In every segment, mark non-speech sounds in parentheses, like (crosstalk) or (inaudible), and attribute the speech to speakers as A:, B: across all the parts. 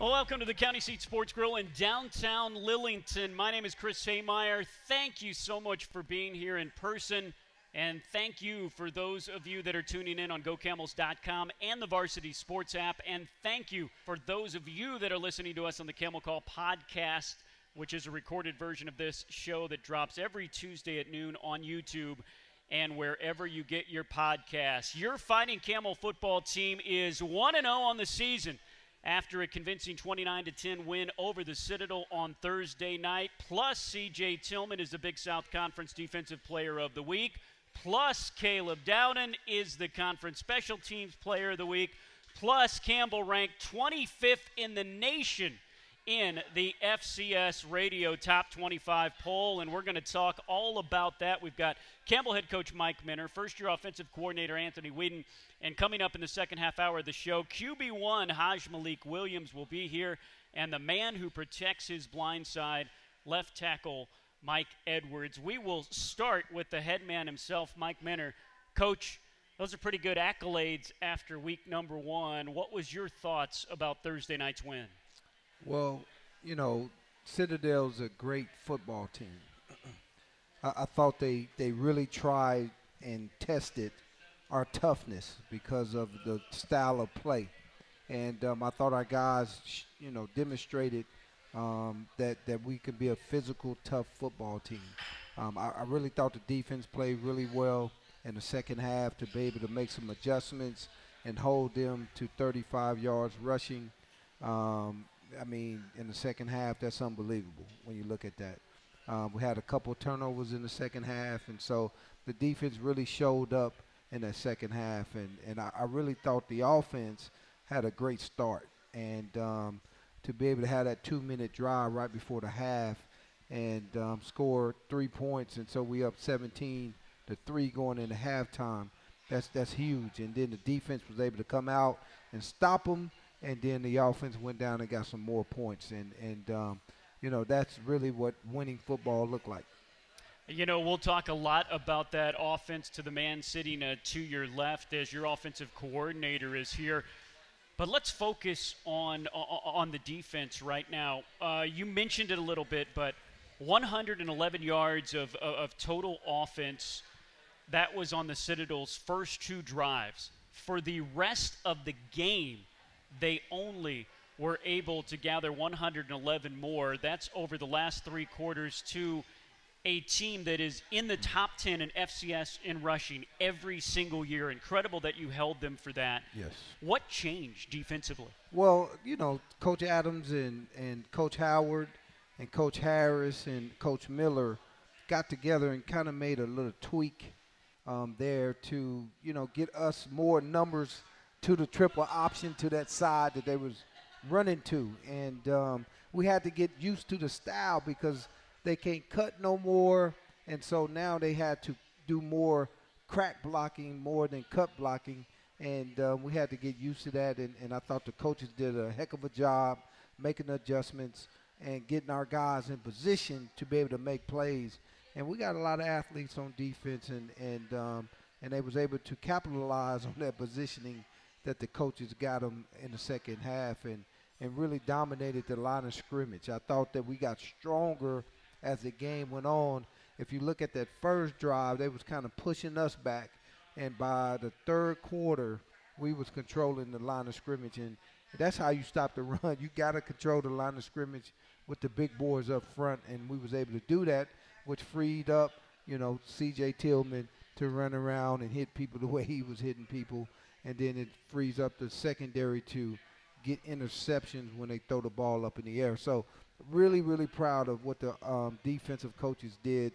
A: Well, welcome to the County Seat Sports Grill in downtown Lillington. My name is Chris Haymeyer. Thank you so much for being here in person. And thank you for those of you that are tuning in on GoCamels.com and the Varsity Sports app. And thank you for those of you that are listening to us on the Camel Call podcast, which is a recorded version of this show that drops every Tuesday at noon on YouTube and wherever you get your podcasts. Your Fighting Camel football team is 1 0 on the season after a convincing 29 10 win over the Citadel on Thursday night. Plus, CJ Tillman is the Big South Conference Defensive Player of the Week. Plus, Caleb Dowden is the Conference Special Teams Player of the Week. Plus, Campbell ranked 25th in the nation in the FCS Radio Top 25 poll, and we're going to talk all about that. We've got Campbell head coach Mike Minter, first year offensive coordinator Anthony Whedon, and coming up in the second half hour of the show, QB1 Hajj Malik Williams will be here, and the man who protects his blind side, left tackle Mike Edwards. We will start with the head man himself, Mike Minter. Coach, those are pretty good accolades after week number one. What was your thoughts about Thursday night's win?
B: Well, you know, Citadel's a great football team. (clears throat) I, I thought they, they really tried and tested our toughness because of the style of play. And um, I thought our guys, you know, demonstrated um, that, that we could be a physical, tough football team. Um, I, I, really thought the defense played really well in the second half to be able to make some adjustments and hold them to 35 yards rushing. Um, I mean, in the second half, that's unbelievable when you look at that. Um, we had a couple turnovers in the second half, and so the defense really showed up in that second half. And, and I, I really thought the offense had a great start. And um, to be able to have that two minute drive right before the half and um, score three points, and so we up 17 to three going into halftime. That's that's huge. And then the defense was able to come out and stop them and then the offense went down and got some more points, and and um, you know that's really what winning football looked like.
A: You know, we'll talk a lot about that offense to the man sitting uh, to your left as your offensive coordinator is here. But let's focus on on the defense right now. Uh, you mentioned it a little bit, but 111 yards of, of total offense. That was on the Citadel's first two drives. For the rest of the game, they only were able to gather 111 more. That's over the last three quarters to a team that is in the top 10 in FCS in rushing every single year. Incredible that you held them for that.
B: Yes.
A: What changed defensively?
B: Well, you know, Coach Adams and, and Coach Howard and Coach Harris and Coach Miller got together and kind of made a little tweak um, there to, you know, get us more numbers to the triple option to that side that they was running to, and um, we had to get used to the style because they can't cut no more, and so now they had to do more crack blocking more than cut blocking, and uh, we had to get used to that. And, and I thought the coaches did a heck of a job making adjustments and getting our guys in position to be able to make plays. And we got a lot of athletes on defense, and and um, and they was able to capitalize on that positioning that the coaches got them in the second half and, and really dominated the line of scrimmage. I thought that we got stronger as the game went on. If you look at that first drive, they was kind of pushing us back, and by the third quarter, we was controlling the line of scrimmage, and that's how you stop the (laughs) run. You got to control the line of scrimmage with the big boys up front, and we was able to do that, which freed up, you know, C.J. Tillman to run around and hit people the (laughs) way he was hitting people and then it frees up the secondary to get interceptions when they throw the ball up in the air. So, really, really proud of what the um, defensive coaches did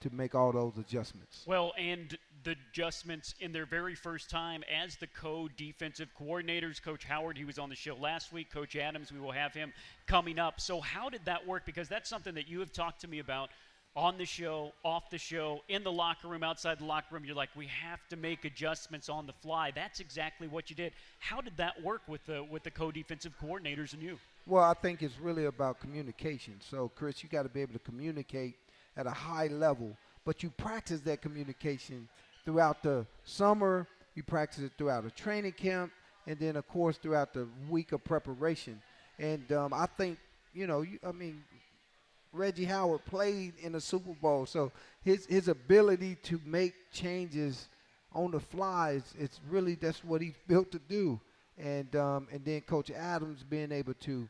B: to make all those adjustments.
A: Well, and the adjustments in their very first time as the co-defensive coordinators. Coach Howard, he was on the show last week. Coach Adams, we will have him coming up. So, how did that work? Because that's something that you have talked to me about on the show, off the show, in the locker room, outside the locker room, you're like, we have to make adjustments on the fly. That's exactly what you did. How did that work with the with the co-defensive coordinators and you?
B: Well, I think it's really about communication. So, Chris, you got to be able to communicate at a high level, but you practice that communication throughout the summer. You practice it throughout a training camp, and then, of course, throughout the week of preparation. And um, I think, you know, you, I mean, Reggie Howard played in the Super Bowl, so his his ability to make changes on the fly is it's really that's what he's built to do. And um, and then Coach Adams being able to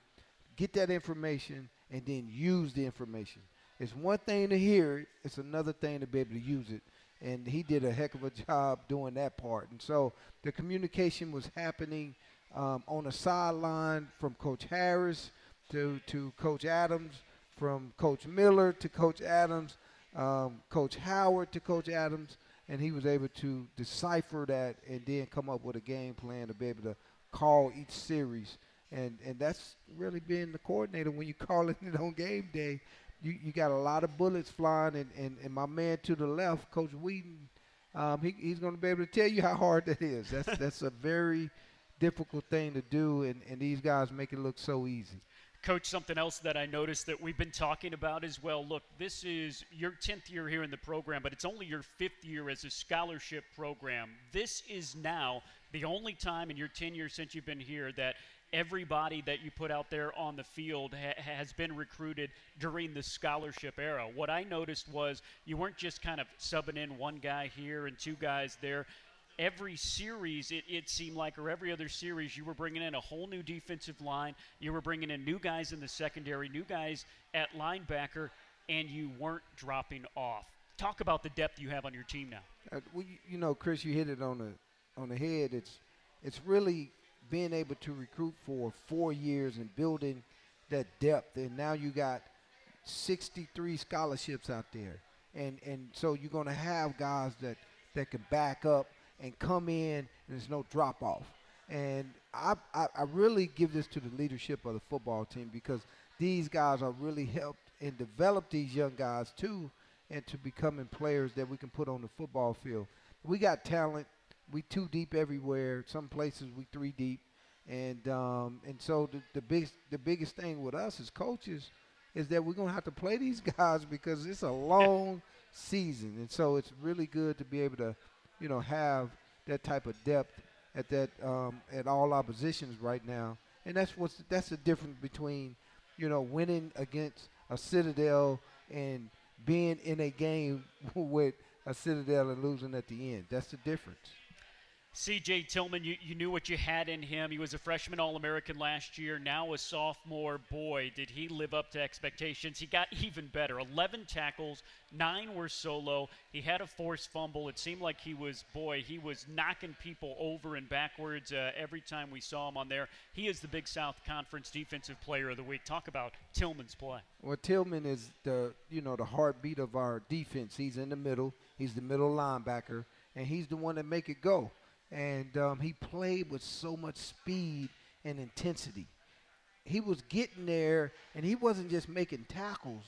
B: get that information and then use the information. It's one thing to hear it; it's another thing to be able to use it. And he did a heck of a job doing that part. And so the communication was happening um, on the sideline from Coach Harris to to Coach Adams from Coach Miller to Coach Adams, um, Coach Howard to Coach Adams, and he was able to decipher that and then come up with a game plan to be able to call each series. And and that's really being the coordinator when you (laughs) call it on game day. You, you got a lot of bullets flying, and, and, and my man to the left, Coach Whedon, um, he, he's going to be able to tell you how hard that is. That's (laughs) that's a very difficult thing to do, and, and these guys make it look so easy.
A: Coach, something else that I noticed that we've been talking about as well. Look, this is your 10th year here in the program, but it's only your fifth year as a scholarship program. This is now the only time in your 10 years since you've been here that everybody that you put out there on the field ha- has been recruited during the scholarship era. What I noticed was you weren't just kind of subbing in one guy here and two guys there every series, it, it seemed like, or every other series, you were bringing in a whole new defensive line. You were bringing in new guys in the secondary, new guys at linebacker, and you weren't dropping off. Talk about the depth you have on your team now.
B: Uh, well, you, you know, Chris, you hit it on the on the head. It's it's really being able to recruit for four years and building that depth, and now you got 63 scholarships out there, and and so you're going to have guys that that can back up and come in and there's no drop off. And I, I, I really give this to the leadership of the football team because these guys are really helped and develop these young guys too into becoming players that we can put on the football field. We got talent. We two deep everywhere. Some places we three deep. And um, and so the, the biggest the biggest thing with us as coaches is that we're gonna have to play these (laughs) guys because it's a long season. And so it's really good to be able to you know, have that type of depth at that um, at all our positions right now. And that's what's that's the difference between, you know, winning against a Citadel and being in a game (laughs) with a Citadel and losing at the end. That's the difference.
A: CJ Tillman, you, you knew what you had in him. He was a freshman All American last year, now a sophomore. Boy, did he live up to expectations. He got (laughs) even better 11 tackles, nine were solo. He had a forced fumble. It seemed like he was, boy, he was knocking people over and backwards uh, every time we saw him on there. He is the Big South Conference Defensive Player of the Week. Talk about Tillman's play.
B: Well, Tillman is the, you know, the heartbeat of our defense. He's in the middle, he's the middle linebacker, and he's the one that make it go and um, he played with so much speed and intensity. He was getting there, and he wasn't just making tackles.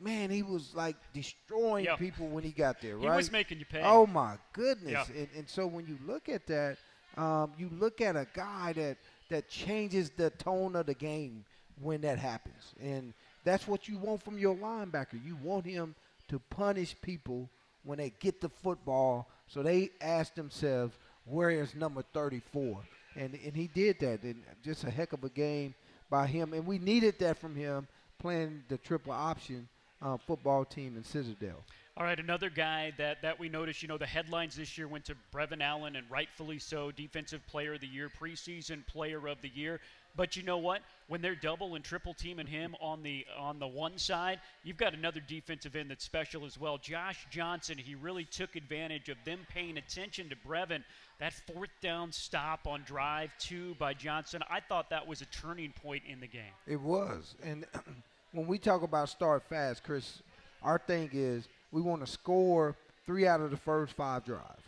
B: Man, he was like destroying yep. people when he got there, right? He
A: was making you pay.
B: Oh my goodness! Yep. And, and so when you look at that, um, you look at a guy that that changes the tone of the game when that happens, and that's what you want from your linebacker. You want him to punish people when they get the football so they asked themselves, where is number 34? And, and he did that. And just a heck of a game by him. And we needed that from him playing the triple option uh, football team in Citadel.
A: All right, another guy that, that we noticed, you know, the headlines this year went to Brevin Allen, and rightfully so, Defensive Player of the Year, preseason Player of the Year. But you know what? When they're double and triple teaming him on the on the one side, you've got another defensive end that's special as well. Josh Johnson, he really took advantage of them paying attention to Brevin. That fourth down stop on drive two by Johnson, I thought that was a turning point in the game.
B: It was. And (clears throat) when we talk about start fast, Chris, our thing is we want to score three out of the first five drives.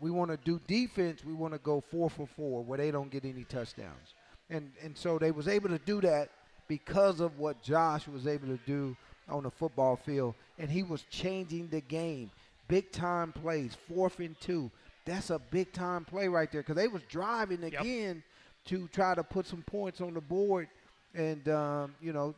B: We want to do defense. We want to go four for four where they don't get any touchdowns and and so they was able to do that because of what Josh was able to do on the football field, and he was changing the game. Big time plays, fourth and two. That's a big time play right there because they was driving again yep. to try to put some points on the board, and um, you know,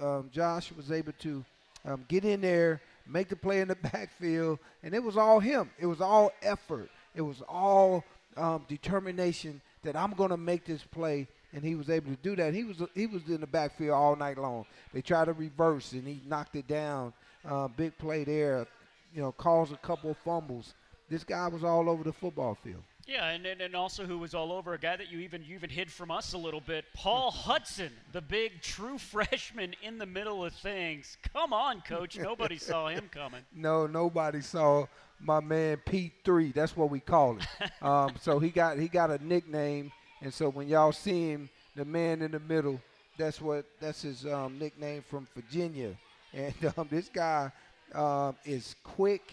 B: um, Josh was able to um, get in there, make the play in the (laughs) backfield, and it was all him. It was all effort. It was all um, determination that I'm going to make this play and he was able to do that. He was he was in the backfield all night long. They tried to reverse, and he knocked it down. Uh, big play there, you know, caused a couple of fumbles. This guy was all over the football field.
A: Yeah, and, and, and also who was all over a guy that you even you even hid from us a little bit, Paul (laughs) Hudson, the big true (laughs) freshman in the middle of things. Come on, coach, nobody saw him (laughs) coming.
B: No, nobody saw my man P three. That's what we call him. um, so he got he got a nickname, and so when y'all see him, the man in the middle, that's what that's his um, nickname from Virginia. And um, this guy um, is quick,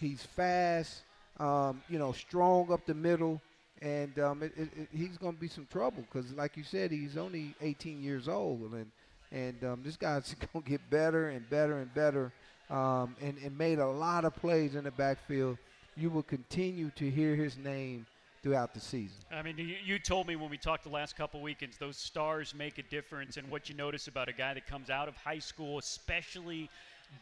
B: he's fast, um, you know, strong up the middle, and um, it, it, it, he's going to be some trouble because, like you said, he's only 18 years old, and and um, this guy's (laughs) going to get better and better and better, um, and, and made a lot of plays in the backfield. You will continue to hear his name throughout the season.
A: I mean, you, you, told me when we talked the last couple weekends, those stars make a difference. And what you notice about a guy that comes out of high school, especially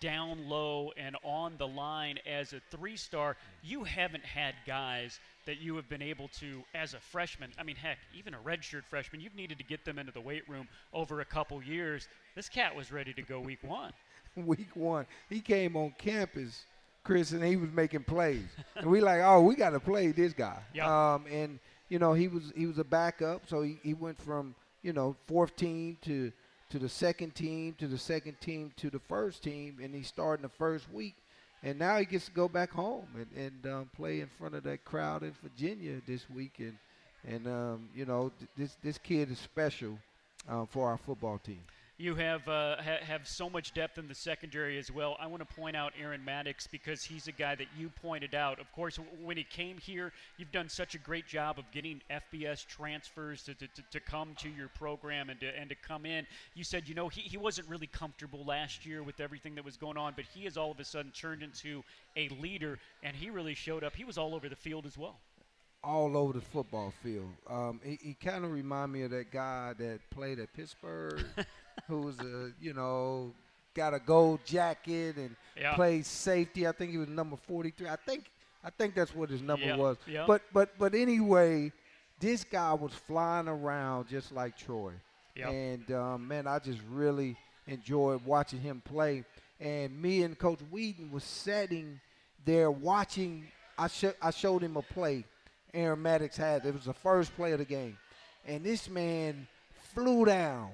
A: down low and on the line as a three star, you haven't had guys that you have been able to, as a freshman, I mean, heck, even a redshirt freshman, you've needed to get them into the weight room over a couple years. This cat was ready to go week one. (laughs)
B: week one. He came on campus, Chris, and he was making plays. and we like, oh, we got to play this guy.
A: Yep.
B: Um, and, you know, he was he was a backup, so he, he went from, you know, fourth team to – to the second team, to the second team, to the first team, and he started the first week. And now he gets to go back home and, and um, play in front of that crowd in Virginia this week. And, and um, you know, th- this, this kid is special uh, for our football team.
A: You have uh, ha- have so much depth in the secondary as well. I want to point out Aaron Maddox because he's a guy that you pointed out. Of course, w- when he came here, you've done such a great job of getting FBS transfers to, to, to, come to your program and to, and to come in. You said, you know, he, he wasn't really comfortable last year with everything that was going on, but he has all of a sudden turned into a leader, and he really showed up. He was all over the field as well
B: all over the football field. Um, he, he kind of reminded me of that guy that played at Pittsburgh (laughs) who's a you know got a gold jacket and
A: yeah.
B: plays safety. I think he was number 43. I think I think that's what his number
A: yeah.
B: was.
A: Yeah.
B: But but but anyway, this guy was flying around just like Troy. And um, man, I just really enjoyed watching him play. And me and Coach Whedon was sitting there watching. I, sh- I showed him a play Aaron Maddox had. It was the first play of the game. And this man flew down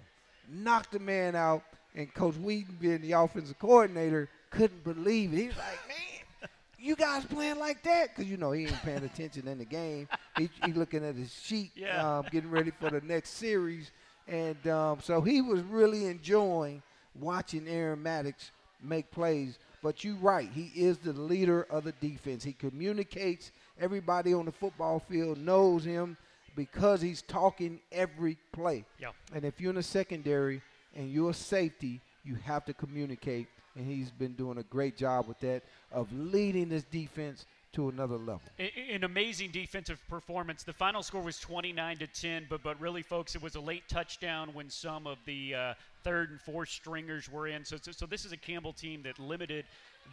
B: knocked the man out, and Coach Whedon, being the offensive coordinator, couldn't believe it. He was like, man, you guys playing like that? Because, you know, he ain't paying attention in the game. He, he looking at his sheet,
A: yeah.
B: um, getting ready for the next series. And um, so he was really enjoying watching Aaron Maddox make plays. But you're right, he is the leader of the defense. He communicates. Everybody on the football field knows him because he's talking every play.
A: Yeah.
B: And if you're in the secondary and you're a safety, you have to communicate. And he's been doing a great job with that of leading this defense to another level.
A: An amazing defensive performance. The final score was 29 to 10, but but really, folks, it was a late touchdown when some of the uh, third and fourth stringers were in. So, so, so this is a Campbell team that limited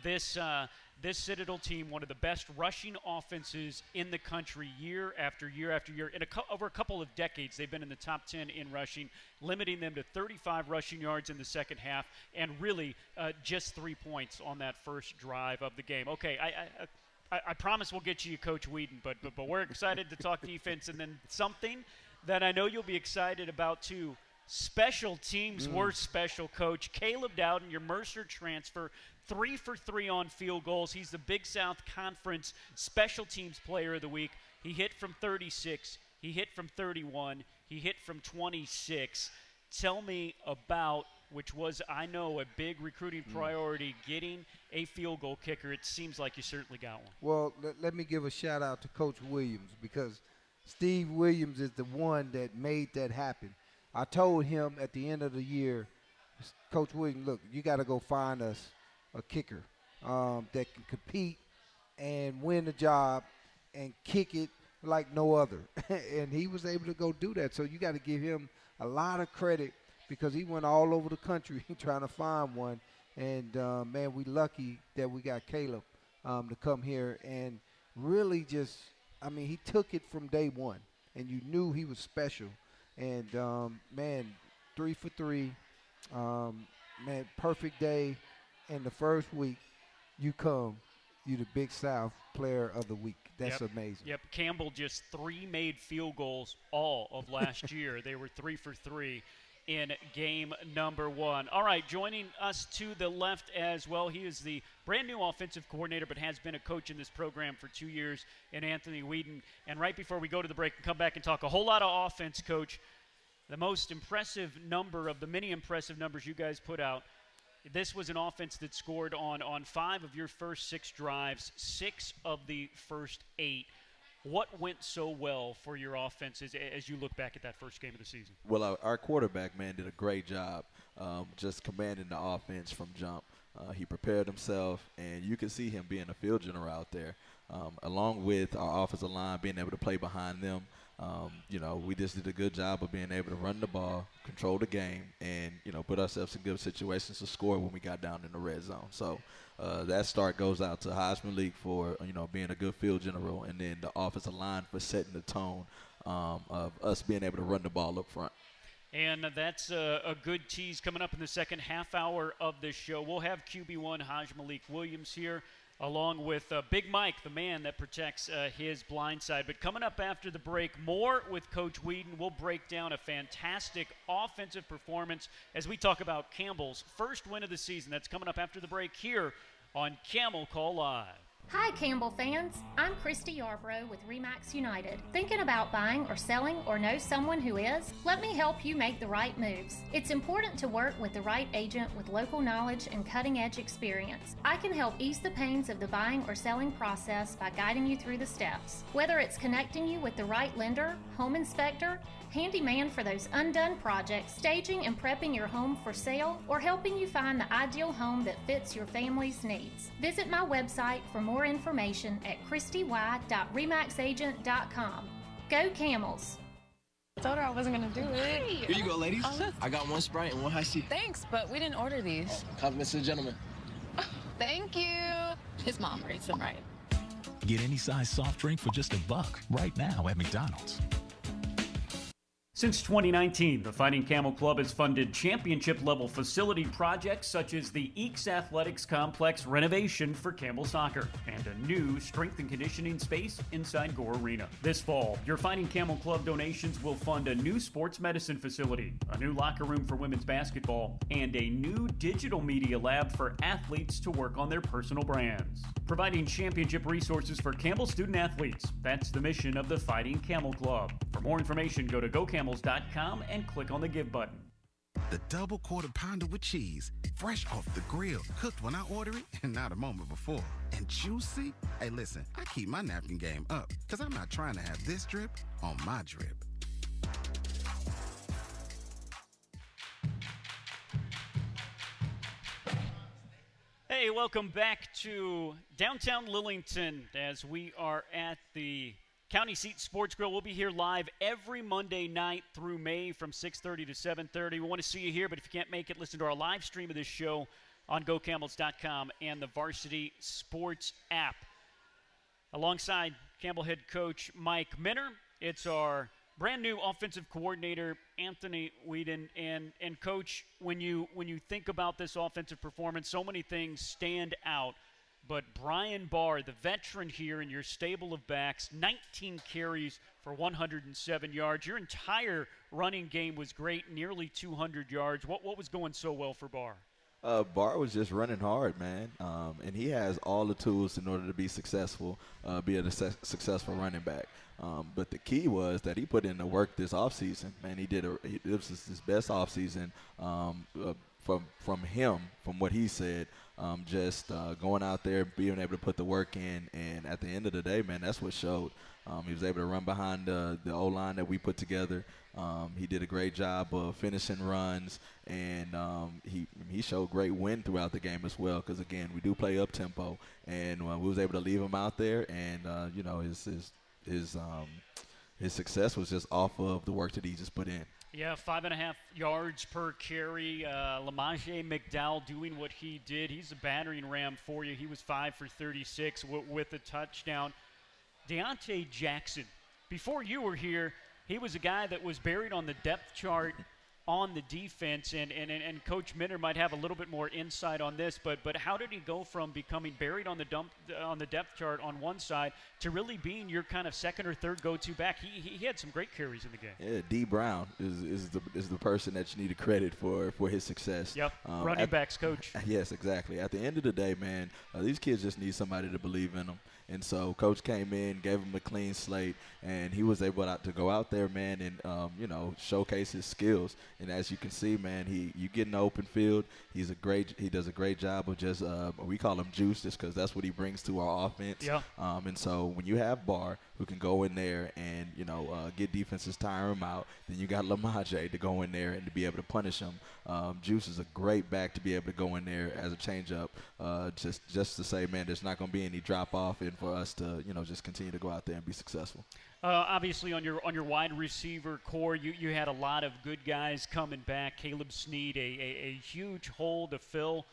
A: this uh, this Citadel team, one of the best rushing offenses in the country year after year after year. In a co- over a couple of decades, they've been in the top 10 in rushing, limiting them to 35 rushing yards in the second half, and really uh, just three points on that first drive of the game. Okay, I, I I, I, promise we'll get you Coach Whedon, but, but but we're excited to talk defense, and then something that I know you'll be excited about too. Special teams mm. were special, Coach Caleb Dowden, your Mercer transfer, three for three on field goals. He's the Big South Conference Special Teams Player of the Week. He hit from 36. He hit from 31. He hit from 26. Tell me about which was, I know, a big recruiting mm. priority, getting a field goal kicker. It seems like you certainly got one.
B: Well, let, let me give a shout out to Coach Williams because Steve Williams is the one that made that happen. I told him at the end of the year, Coach Williams, look, you got to go find us a kicker um, that can compete and win the job and kick it like no other. (laughs) and he was able to go do that. So you got to give him a lot of credit because he went all over the country (laughs) trying to find one. And uh, man, we lucky that we got Caleb um, to come here and really just, I mean, he took it from day one, and you knew he was special. And um, man, three for three. Um, man, perfect day. And the first week, you come, you the Big South Player of the Week. That's
A: yep.
B: amazing.
A: Yep, Campbell just three made field goals all of last (laughs) year. They were three for three in game number one. All right, joining us to the left as well. He is the brand new offensive coordinator, but has been a coach in this program for two years, and Anthony Whedon. And right before we go to the break and come back and talk a whole lot of offense, coach, the most impressive number of the many impressive numbers you guys put out. This was an offense that scored on, on five of your first six drives, six of the first eight. What went so well for your offense as, as you look back at that first game of the season?
C: Well, our, our quarterback, man, did a great job um, just commanding the offense from jump. Uh, he prepared himself, and you can see him being a field general out there, um, along with our offensive line being able to play behind them. Um, you know, we just did a good job of being able to run the ball, control the game, and you know, put ourselves in good situations to score when we got down in the red zone. So uh, that start goes out to Hajj Malik for you know being a good field general, and then the offensive line for setting the tone um, of us being able to run the ball up front.
A: And that's a, a, good tease coming up in the second half hour of this show. We'll have QB1 Hajj Malik Williams here along with uh, Big Mike, the man that protects uh, his blind side. But coming up after the break, more with Coach Whedon. We'll break down a fantastic offensive performance as we talk about Campbell's first win of the season. That's coming up after the break here on Camel Call Live.
D: Hi, Campbell fans. I'm Christy Yarbrough with REMAX United. Thinking about buying or selling or know someone who is? Let me help you make the right moves. It's important to work with the right agent with local knowledge and cutting edge experience. I can help ease the pains of the buying or selling process by guiding you through the steps. Whether it's connecting you with the right lender, home inspector, handyman for those undone projects, staging and prepping your home for sale, or helping you find the ideal home that fits your family's needs. Visit my website for more information at christy.remaxagent.com. Go Camels!
E: I told her I wasn't gonna do it.
F: Here you go, ladies. Oh, I got one Sprite and one Hi-C.
E: Thanks, but we didn't order these. Oh,
F: compliments to the gentleman. (laughs)
E: Thank you. His mom raised him right.
G: Get any size soft drink for just a buck right now at McDonald's.
A: Since 2019, the Fighting Camel Club has funded championship level facility projects such as the Eakes Athletics Complex renovation for Campbell Soccer and a new strength and conditioning space inside Gore Arena. This fall, your Fighting Camel Club donations will fund a new sports medicine facility, a new locker room for women's basketball, and a new digital media lab for athletes to work on their personal brands. Providing championship resources for Campbell student athletes. That's the mission of the Fighting Camel Club. For more information, go to GoCamel and click on the give button.
H: The double quarter pounder with cheese, fresh off the grill, cooked when I order it and not a moment before. And juicy? Hey, listen, I keep my napkin game up because I'm not trying to have this drip on my drip.
A: Hey, welcome back to downtown Lillington as we are at the County Seat Sports Grill. We'll be here live every Monday night through May from 6:30 to 7:30. We want to see you here, but if you can't make it, listen to our live stream of this show on GoCamels.com and the Varsity Sports app. Alongside Campbell head coach Mike Minter, it's our brand new offensive coordinator Anthony Whedon. And and coach, when you when you think about this offensive performance, so many things stand out but Brian Barr, the veteran here in your stable of backs, 19 carries for 107 yards. Your entire running game was great, nearly 200 yards. What, what was going so well for Barr?
C: Uh, Barr was just running hard, man, um, and he has all the tools in order to be successful, uh, be a su- successful running back. Um, but the key was that he put in the work this offseason. Man, he did. A, he, this is his best offseason um, uh, from from him, from what he said um, just uh, going out there, being able to put the work in, and at the end of the day, man, that's what showed. Um, he was able to run behind uh, the O line that we put together. Um, he did a great job of finishing runs, and um, he he showed great win throughout the game as well. Because again, we do play up tempo, and uh, we was able to leave him out there, and uh, you know his his his um, his success was just off of the work that he just put in.
A: Yeah, five and a half yards per carry. Uh, Lamaje McDowell doing what he did. He's a battering ram for you. He was five for 36 w- with a touchdown. Deontay Jackson, before you were here, he was a guy that was buried on the depth chart on the defense, and, and, and Coach Minter might have a little bit more insight on this, but but how did he go from becoming buried on the dump on the depth chart on one side to really being your kind of second or third go-to back? He, he, he had some great carries in the game.
C: Yeah, D Brown is, is the is the person that you need to credit for for his success.
A: Yep,
C: Um,
A: running
C: at-
A: backs coach. (laughs)
C: Yes, exactly. At the end of the day, man, uh, these kids just need somebody to believe in them. And so, coach came in, gave him a clean slate, and he was able to go out there, man, and um, you know showcase his skills. And as you can see, man, he you get in the open field. He's a great. He does a great job of just uh, we call him juice, just because that's what he brings to our offense.
A: Yeah.
C: Um, and so when you have Barr who can go in there and you know uh, get defenses tire him out, then you got (laughs) Lamaje to go in there and to be able to punish him. Um, Juice is a great back to be able to go in there as a changeup, uh, just just to say, man, there's not going to be any drop off, and for us to you know just continue to go out there and be successful.
A: Uh, obviously, on your on your wide receiver corps, you, you had a lot of good guys coming back. Caleb Sneed, a, a, a huge hole to fill.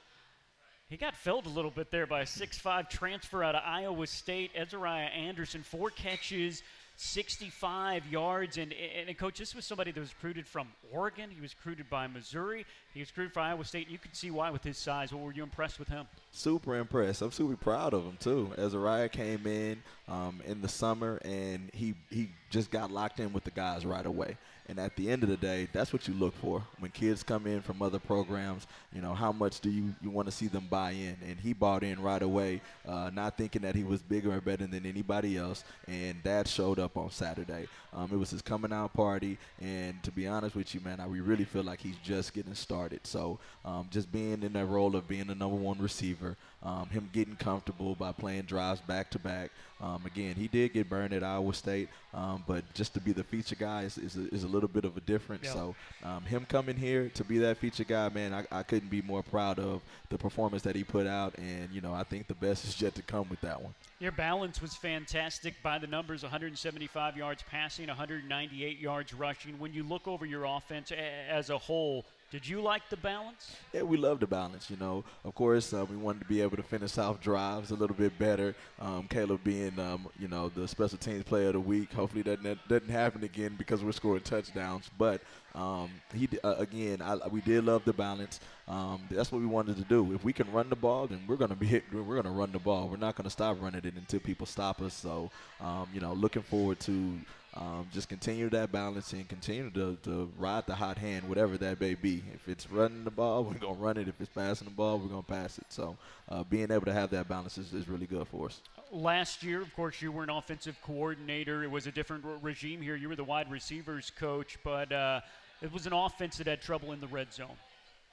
A: He got filled a little bit there by a 6'5 transfer out of Iowa State. Ezariah Anderson, four catches, 65 yards. And, and, and, Coach, this was somebody that was recruited from Oregon. He was recruited by Missouri. He was recruited for Iowa State. You can see why with his size. What were you impressed with him?
C: Super impressed. I'm super proud of him too. Azariah came in um, in the summer and he he just got locked in with the guys right away. And at the end of the day, that's what you look for when kids come in from other programs. You know, how much do you, you want to see them buy in? And he bought in right away, uh, not thinking that he was bigger or better than anybody else. And that showed up on Saturday. Um, it was his coming out party. And to be honest with you, man, I we really feel like he's just getting started. So um, just being in that role of being the number one receiver, um, him getting comfortable by playing drives back to back. Um, again, he did get burned at Iowa State, um, but just to be the feature guy is, is, a, is a little bit of a difference.
A: Yeah.
C: So um, him coming here to be that feature guy, man, I, I couldn't be more proud of the performance that he put out, and you know I think the best is yet to come with that one.
A: Your balance was fantastic by the numbers 175 yards passing, 198 yards rushing. When you look over your offense as a whole, did you like the balance?
C: Yeah, we love the balance. You know, of course, uh, we wanted to be able to finish off drives a little bit better. Um, Caleb being, um, you know, the special teams player of the week. Hopefully that doesn't happen again because we're scoring touchdowns. But um, he uh, again, I, we did love the balance. Um, that's what we wanted to do. If we can run the ball, then we're gonna be hit, (laughs) we're gonna run the ball. We're not gonna stop running it until people stop us. So, um, you know, looking forward to um, just continue that balance and continue to, to ride the hot hand, whatever that may be. If it's running the ball, (laughs) we're going to run it. If it's passing the ball, we're going to pass it. So uh, being able to have that balance is, is really good for us.
A: Last year, of course, you were an offensive coordinator. It was a different regime here. You were the wide receivers coach, but uh, it was an offense that had trouble in the red zone.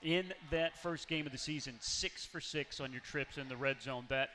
A: In that first game of the season, six for six on your trips in the red zone. That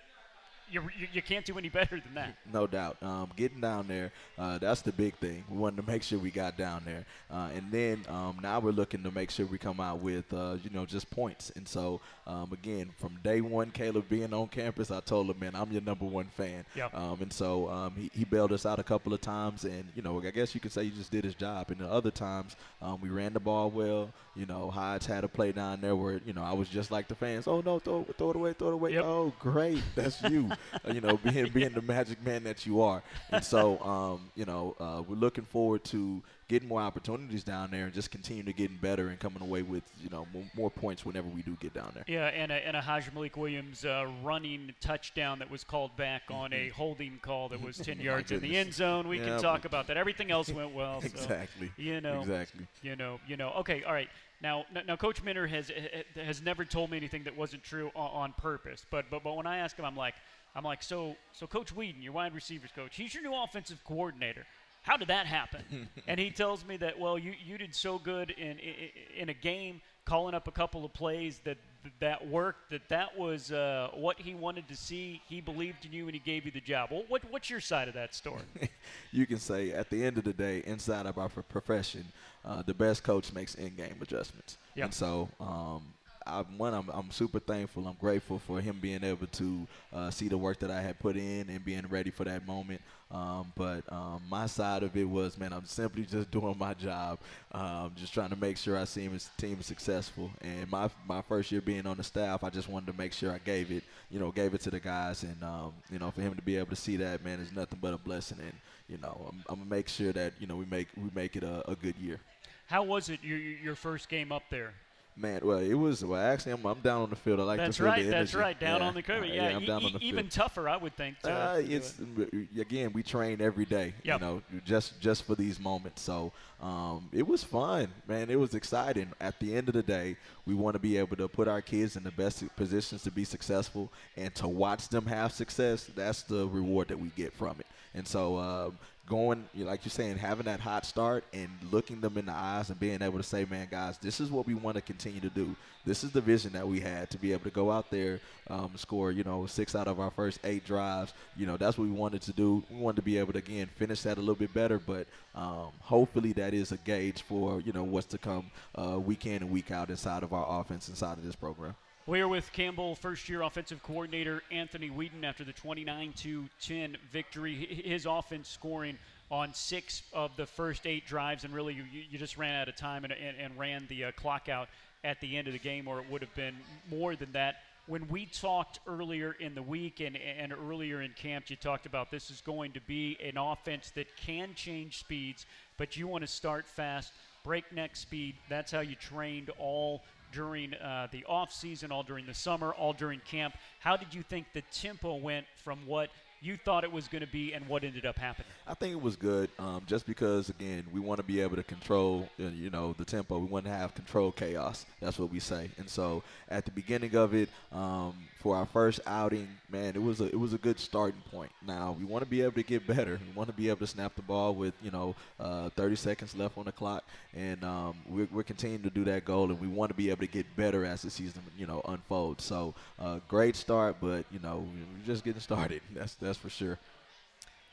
A: you, you, you can't do any better than that.
C: No doubt. Um, getting down there, uh, that's the big thing. We wanted to make sure we got down there. Uh, and then um, now we're looking to make sure we come out with, uh, you know, just points. And so, um, again, from day one, Caleb being on campus, I told him, man, I'm your number one fan.
A: Yep.
C: Um, and so um, he, he bailed us out a couple of times. And, you know, I guess you could say he just did his job. And the other times, um, we ran the ball well. You know, Hajj had a play down there where, you know, I was just like the fans. Oh, no, throw, throw it away, throw it away.
A: Yep.
C: Oh, great. That's (laughs) you. uh, you know, being being the magic man that you are. And so, um, you know, uh, we're looking forward to getting more opportunities down there and just continue to getting better and coming away with, you know, more, more points whenever we do get down there.
A: Yeah, and a, and a Hajj Malik Williams uh, running touchdown that was called back on a holding call that was 10 (laughs) yards in the end zone. We
C: Yeah,
A: can talk about that. Everything else went well. (laughs) so,
C: Exactly.
A: you know,
C: Exactly.
A: you know, you know. Okay, all right. Now, now, Coach Minter has has never told me anything that wasn't true on, on purpose. But but but when I ask him, I'm like, I'm like, so so Coach Whedon, your wide receivers coach, he's your new offensive coordinator. How did that happen? (laughs) and he tells me that well, you you did so good in in, in a game, calling up a couple of plays that that worked. That that was uh, what he wanted to see. He believed in you, and he gave you the job. Well, what what's your side of that story? (laughs)
C: you can say at the end of the day, inside of our profession, uh, the best coach makes in-game adjustments.
A: Yeah.
C: And so um, I, one, I'm, I'm super thankful. I'm grateful for him being able to uh, see the work that I had put in and being ready for that moment. Um, but um, my side of it was, man, I'm simply (laughs) just doing my job, um, just trying to make sure our team is team is successful. And my my first year being on the staff, I just wanted to make sure I gave it, you know, gave it to the guys, and um, you know, for him to be able to see that, man, is nothing but a blessing. And you know, I'm, I'm gonna make sure that you know we make we make it a, a good year.
A: How was it your your first game up there?
C: Man, well, it was. Well, actually, I'm, I'm down on the field. I like
A: that's
C: to feel
A: right,
C: the
A: That's right. Down
C: yeah.
A: on the curb.
C: Uh,
A: yeah,
C: I'm down
A: e-
C: on the
A: even
C: field.
A: tougher, I would think. To,
C: Uh, it's
A: it.
C: again, we train every day.
A: Yep.
C: You know, just just for these moments. So um, it was fun, man. It was exciting. At the end of the day, we want to be able to put our kids in the best positions to be successful, and to watch them have success. That's the reward that we get from it. And so. Um, Going, like you're saying, having that hot start and looking them in the eyes and being able to say, man, guys, this is what we want to continue to do. This is the vision that we had to be able to go out there, um, score, you know, six out of our first eight drives. You know, that's what we wanted to do. We wanted to be able to, again, finish that a little bit better, but um, hopefully that is a gauge for, you know, what's to come uh, week in and week out inside of our offense, inside of this program.
A: We are with Campbell first year offensive coordinator Anthony Whedon after the 29 10 victory. His offense scoring on six of the first eight drives, and really you, you just ran out of time and, and, and ran the uh, clock out at the end of the game, or it would have been more than that. When we talked earlier in the week and, and earlier in camp, you talked about this is going to be an offense that can change speeds, but you want to start fast, breakneck speed. That's how you trained all during uh, the off season, all during the summer, all during camp. How did you think the tempo went from what you thought it was going to be and what ended up happening?
C: I think it was good, um, just because again we want to be able to control, uh, you know, the tempo. We want to have control chaos. That's what we say. And so at the beginning of it, um, for our first outing, man, it was a it was a good starting point. Now we want to be able to get better. We want to be able to snap the ball with you know uh, 30 seconds left on the clock, and um, we're, we're continuing to do that goal, and we want to be able to get better as the season you know unfolds. So uh, great start, but you know we're just getting started. (laughs) That's that's for sure.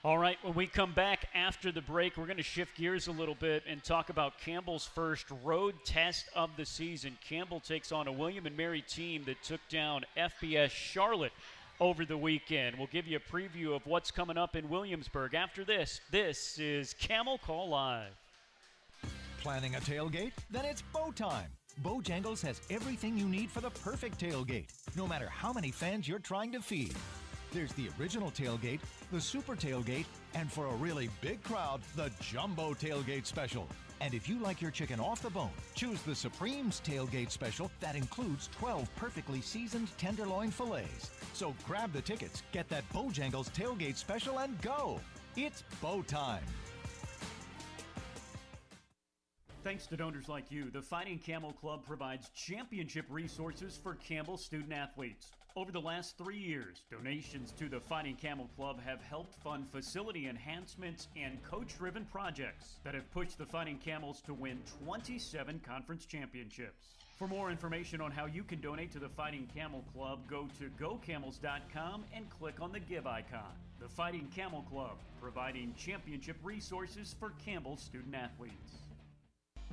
A: All right, when we come back after the break, we're going to shift gears a little bit and talk about Campbell's first road test of the season. Campbell takes on a William and Mary team that took down FBS Charlotte over the weekend. We'll give you a preview of what's coming up in Williamsburg after this. This is Camel Call Live.
I: Planning a tailgate? Then it's bow time. Bojangles has everything you need for the perfect tailgate, no matter how many fans you're trying to feed. There's the original tailgate, the super tailgate, and for a really big crowd, the jumbo tailgate special. And if you like your chicken off the bone, choose the Supreme's tailgate special that includes 12 perfectly seasoned tenderloin fillets. So grab the tickets, get that Bojangles tailgate special, and go! It's bow time.
A: Thanks to donors like you, the Fighting Camel Club provides championship resources for Campbell student athletes. Over the last three years, donations to the Fighting Camel Club have helped fund facility enhancements and coach driven projects that have pushed the Fighting Camels to win 27 conference championships. For more information on how you can donate to the Fighting Camel Club, go to gocamels.com and click on the Give icon. The Fighting Camel Club, providing championship resources for Campbell student athletes.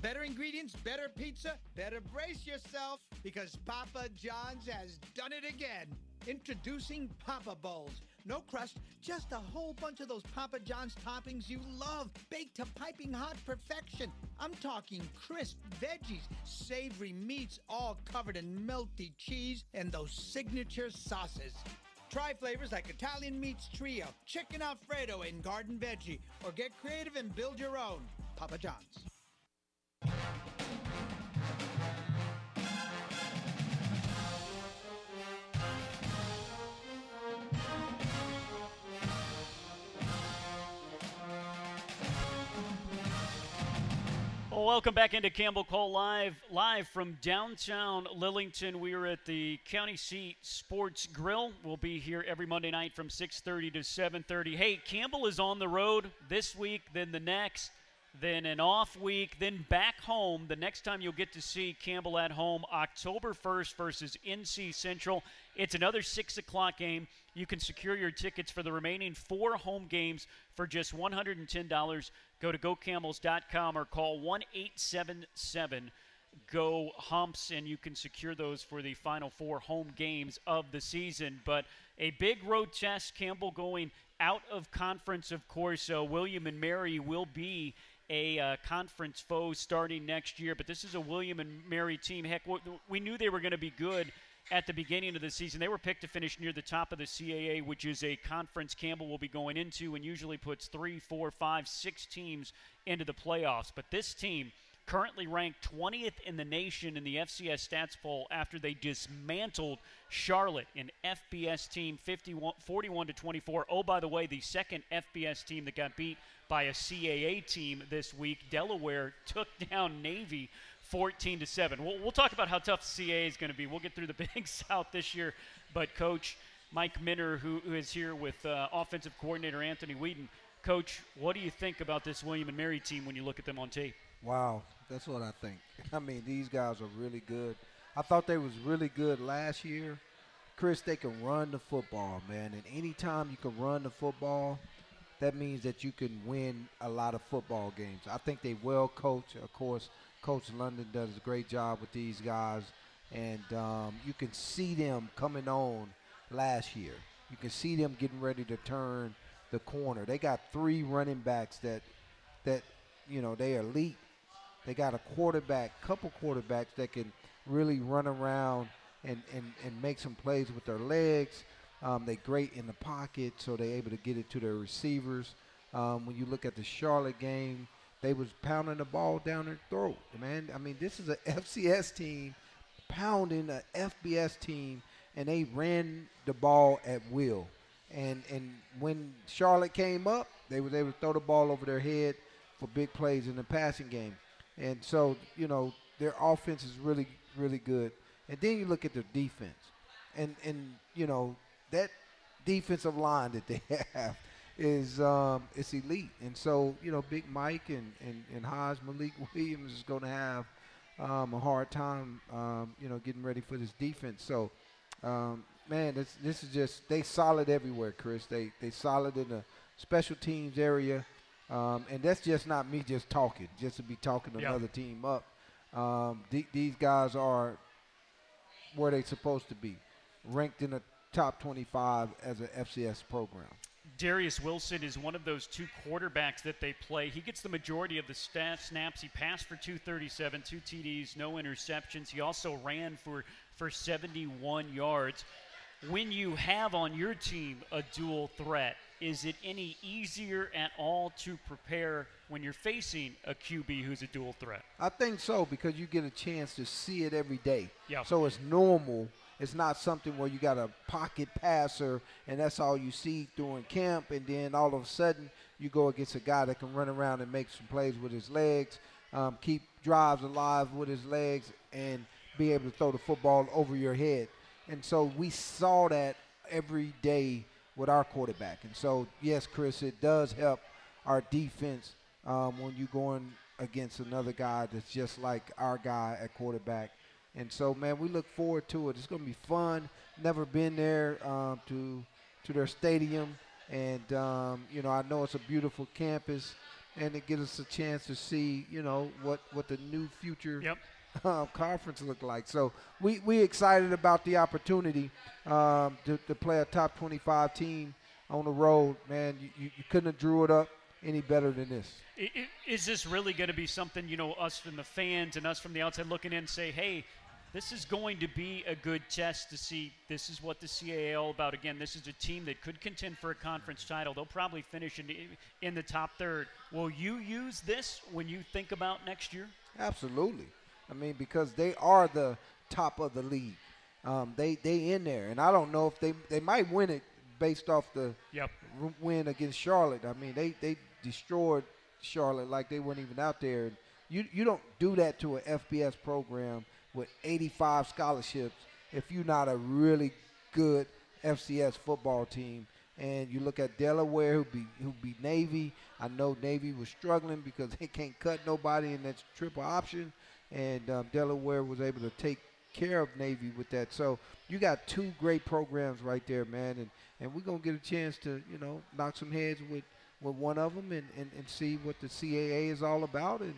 J: Better ingredients, better pizza, better brace yourself because Papa John's has done it again. Introducing Papa Bowls. No crust, just a whole bunch of those Papa John's toppings you love, baked to piping hot perfection. I'm talking crisp veggies, savory meats, all covered in melty cheese, and those signature sauces. Try flavors like Italian Meats Trio, Chicken Alfredo, and Garden Veggie, or get creative and build your own. Papa John's.
A: Welcome back into Camel Call Live, live from downtown Lillington. We are at the County Seat Sports Grill. We'll be here every Monday night from 6:30 to 7:30. Hey, Campbell is on the road this week, then the next, then an off week, then back home. The next time you'll get to see Campbell at home, October 1st versus NC Central. It's another six o'clock game. You can secure your tickets for the remaining four home games for just $110. Go to gocamels.com or call 1 877 go humps and you can secure those for the final four home games of the season. But a big road test, Campbell going out of conference, of course. So William and Mary will be a uh, conference foe starting next year. But this is a William and Mary team. Heck, we knew they were going to be good at the beginning of the season. They were picked to finish near the top of the CAA, which is a conference Campbell will be going into and usually puts three, four, five, six teams into the playoffs. But this team currently ranked 20th in the nation in the FCS stats poll after they dismantled Charlotte, an FBS team 51, 41 to 24. Oh, by the way, the second FBS team that got beat by a CAA team this week, Delaware took (laughs) down Navy 14 to 7. We'll, we'll talk about how tough CAA is going to be. We'll get through the (laughs) Big South this year, but coach Mike Minter, who, who is here with uh, offensive coordinator Anthony Whedon, coach, what do you think about this William and Mary team when you look at them on tape?
B: Wow, that's what I think. (laughs) I mean, these guys are really good. I thought they was really good last year. Chris, they can run the football, man. And anytime you can run the football, that means that you can win a lot of football games. I think they well coach. Of course, Coach London does a great job with these guys, and um, you can see them coming on last year. You can see them getting ready to turn the corner. They got three running backs that that you know they are elite they got a quarterback, couple quarterbacks that can really run around and, and, and make some plays with their legs. Um, they're great in the pocket, so they're able to get it to their receivers. Um, when you look at the Charlotte game, they was pounding the ball down their throat. Man, I mean, this is a (laughs) FCS team pounding a FBS team, and they ran the ball at will. And and when Charlotte came up, they was able to throw the ball over their head for big plays in the passing game. And so, you know, their offense is really, really good. And then you look at their defense. And, and you know, that defensive line that they (laughs) have is um, it's elite. And so, you know, Big Mike and, and, and Hajj Malik (laughs) Williams is going to have um, a hard time, um, you know, getting ready for this defense. So, um, man, this, this is just they solid everywhere, Chris. They they solid in the special teams area. Um, and that's just not me just talking, just to be talking yep. another team up. Um, th- these guys are where they're supposed to be, ranked in the top 25 as an FCS program.
A: Darius Wilson is one of those two quarterbacks that they play. He gets the majority of the staff snaps. He passed for 237, two TDs, no interceptions. He also ran for, for 71 yards. When you have on your team a dual threat, is it any easier at all to prepare when you're facing a QB who's a dual threat?
B: I think so because you get a chance to see it every day.
A: Yeah.
B: So it's normal. It's not something where you got a pocket passer and that's all you see during camp, and then all of a sudden you go against a guy that can run around and make some plays with his legs, um, keep drives alive with his legs, and be able to throw the football over your head. And so we saw that every day with our quarterback. And so, yes, Chris, it does help our defense um, when you're going against another guy that's just like our guy at quarterback. And so, man, we look forward to it. It's going to be fun. Never been there um, to to their stadium, and um, you know, I know it's a beautiful campus, and it gives us a chance to see, you know, what what the new future
A: yep
B: uh, conference look like. So we we excited about the opportunity um, to, to play a top 25 team on the road. Man, you, you, you couldn't have drew it up any better than this.
A: Is this really going to be something you know us from the fans and us from the outside looking in say, hey? This is going to be a good test to see. This is what the CAA all about. Again, this is a team that could contend for a conference title. They'll probably finish in the, in the top third. Will you use this when you think about next year?
B: Absolutely. I mean, because they are the top of the league. Um, they they in there, and I don't know if they they might win it based off the
A: yep.
B: win against Charlotte. I mean, they they destroyed Charlotte like they weren't even out there. You you don't do that to an FBS program with 85 scholarships if you're not a really good FCS football team. And you look at Delaware, who be who beat Navy. I know Navy was struggling because (laughs) they can't cut nobody in that triple option and um, Delaware was able to take care of Navy with that. So you got two great programs right there, man, and, and we're gonna get a chance to you know knock some heads with, with one of them and, and, and see what the CAA is all about and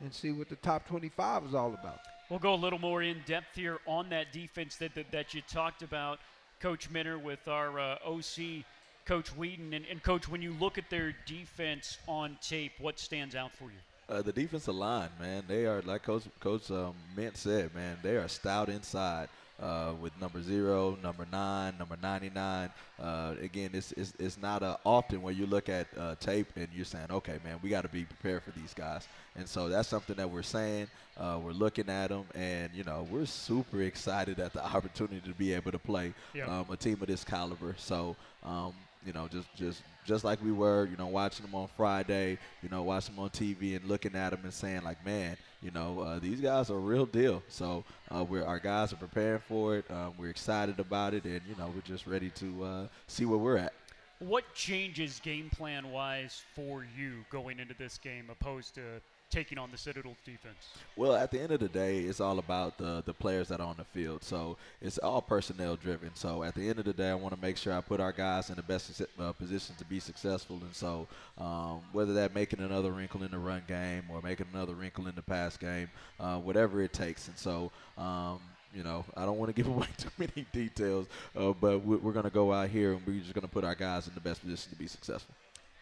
B: and see what the top 25 is all about.
A: We'll go a little more in depth here on that defense that, that, that you talked about, Coach Minter, with our uh, OC, Coach Whedon. And, and, Coach, when you look at their defense on tape, what stands out for you?
C: Uh, the defensive line, man, they are like Coach Coach um, Mint said, man, they are stout inside. Uh, with number zero, number nine, number 99. Uh, again, it's, it's, it's not uh, often where you look at uh, tape and you're saying, okay, man, we got to be prepared for these guys. And so that's something that we're saying. Uh, we're looking at them, and you know we're super excited at the (laughs) opportunity to be able to play yep. um, a team of this caliber. So um, you know, just just just like we were, you know, watching them on Friday, you know, watching them on TV and looking at them and saying like, man, you know, uh, these guys are a real deal. So uh, we're our guys are preparing for it. Um, we're excited about it, and you know, we're just ready to uh, see where we're at.
A: What changes game plan wise for you going into this game opposed to taking on the Citadel's defense?
C: Well, at the end of the day, it's all about the the players that are on the field. So it's all personnel driven. So at the end of the day, I want to make sure I put our guys in the best uh, position to be successful. And so um, whether that making another wrinkle in the run game or making another wrinkle in the pass game, uh, whatever it takes. And so. Um, you know, I don't want to (laughs) give away too many details, uh, but we're going to go out here and we're just going to put our guys in the best position to be successful.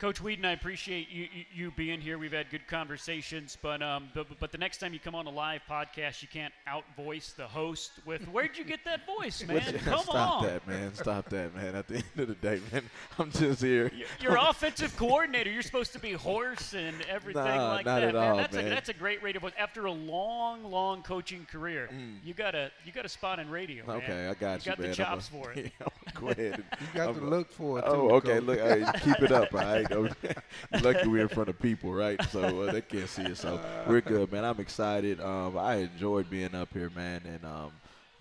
A: Coach Whedon, I appreciate you, you, being here. We've had good conversations, but, um, but but the next time you come on a live podcast, you can't outvoice the host with "Where'd you get that voice, (laughs) man? come
C: Stop
A: on!"
C: that, man. Stop that, man. At the end of the day, man, (laughs) I'm just here.
A: You're offensive coordinator. You're supposed to be hoarse and everything
C: nah,
A: like
C: not
A: that.
C: At
A: man.
C: all,
A: that's
C: man.
A: a that's a great radio voice. After a long, long coaching career, mm. you got a you got a spot in radio.
C: Okay,
A: man.
C: I got
A: you.
C: You
A: got
C: man.
A: the chops
C: a,
A: for it. (laughs)
C: Yeah, go ahead.
B: you got
C: I'm
B: to look for it.
C: Oh,
B: too,
C: okay.
B: Coach.
C: Look, hey, keep it up, all right. (laughs) Lucky we're in front of people, right? So uh, they can't see us. So (laughs) we're good, man. I'm excited. Um, I enjoyed being up here, man. And um,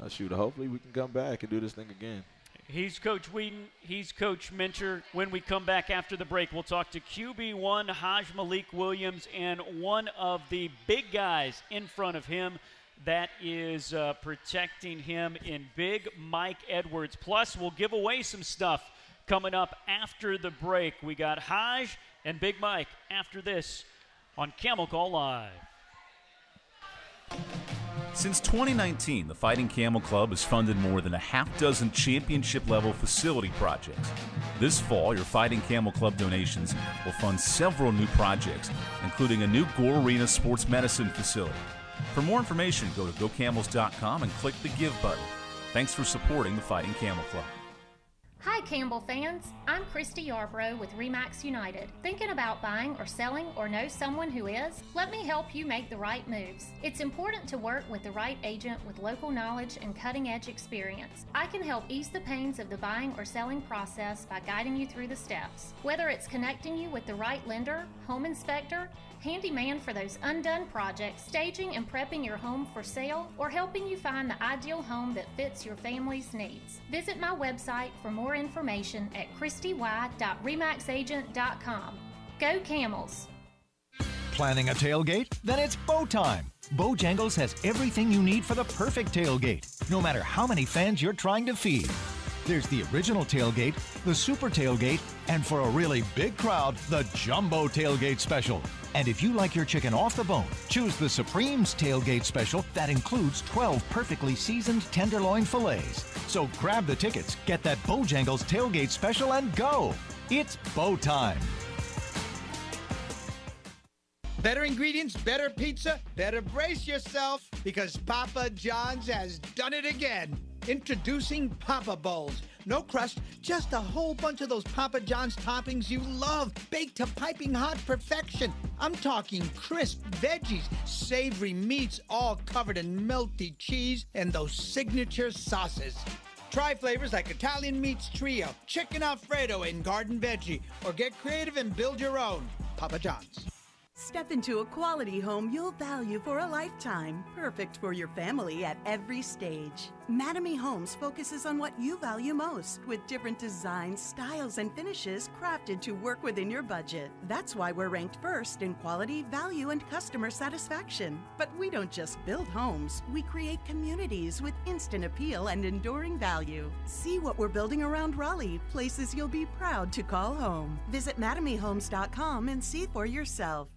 C: uh, shoot, hopefully we can come back and do this thing again.
A: He's Coach Whedon. He's Coach Minter. When we come back after the break, we'll talk to QB1 Hajj Malik Williams and one of the big guys in front of him that is uh, protecting him in Big Mike Edwards. Plus, we'll give away some stuff coming up after the break. We got Hajj and Big Mike after this on Camel Call Live.
K: Since 2019, the Fighting Camel Club has funded more than a half dozen championship level facility projects. This fall, your Fighting Camel Club donations will fund several new projects, including a new Gore Arena sports medicine facility. For more information, go to gocamels.com and click the Give button. Thanks for supporting the Fighting Camel Club.
D: Hi, Campbell fans. I'm Christy Yarbrough with REMAX United. Thinking about buying or selling or know someone who is? Let me help you make the right moves. It's important to work with the right agent with local knowledge and cutting edge experience. I can help ease the pains of the buying or selling process by guiding you through the steps. Whether it's connecting you with the right lender, home inspector, handyman for those undone projects, staging and prepping your home for sale, or helping you find the ideal home that fits your family's needs. Visit my website for more information at christy.remaxagent.com. Go Camels!
I: Planning a tailgate? Then it's bow time. Bojangles has everything you need for the perfect tailgate, no matter how many fans you're trying to feed. There's the original tailgate, the super tailgate, and for a really big crowd, the jumbo tailgate special. And if you like your chicken off the bone, choose the Supreme's tailgate special that includes 12 perfectly seasoned tenderloin fillets. So grab the tickets, get that Bojangles tailgate special, and go! It's bow time.
J: Better ingredients, better pizza, better brace yourself because Papa John's has done it again. Introducing Papa Bowls. No crust, just a whole bunch of those Papa John's toppings you love, baked to piping hot perfection. I'm talking crisp veggies, savory meats, all covered in melty cheese, and those signature sauces. Try flavors like Italian Meats Trio, Chicken Alfredo, and Garden Veggie, or get creative and build your own. Papa John's.
L: Step into a quality home you'll value for a lifetime, perfect for your family at every stage. Mattamy Homes focuses on what you value most, with different designs, styles, and finishes crafted to work within your budget. That's why we're ranked first in quality, value, and customer satisfaction. But we don't just build homes, we create communities with instant appeal and enduring value. See what we're building around Raleigh, places you'll be proud to call home. Visit MattamyHomes.com and see for yourself.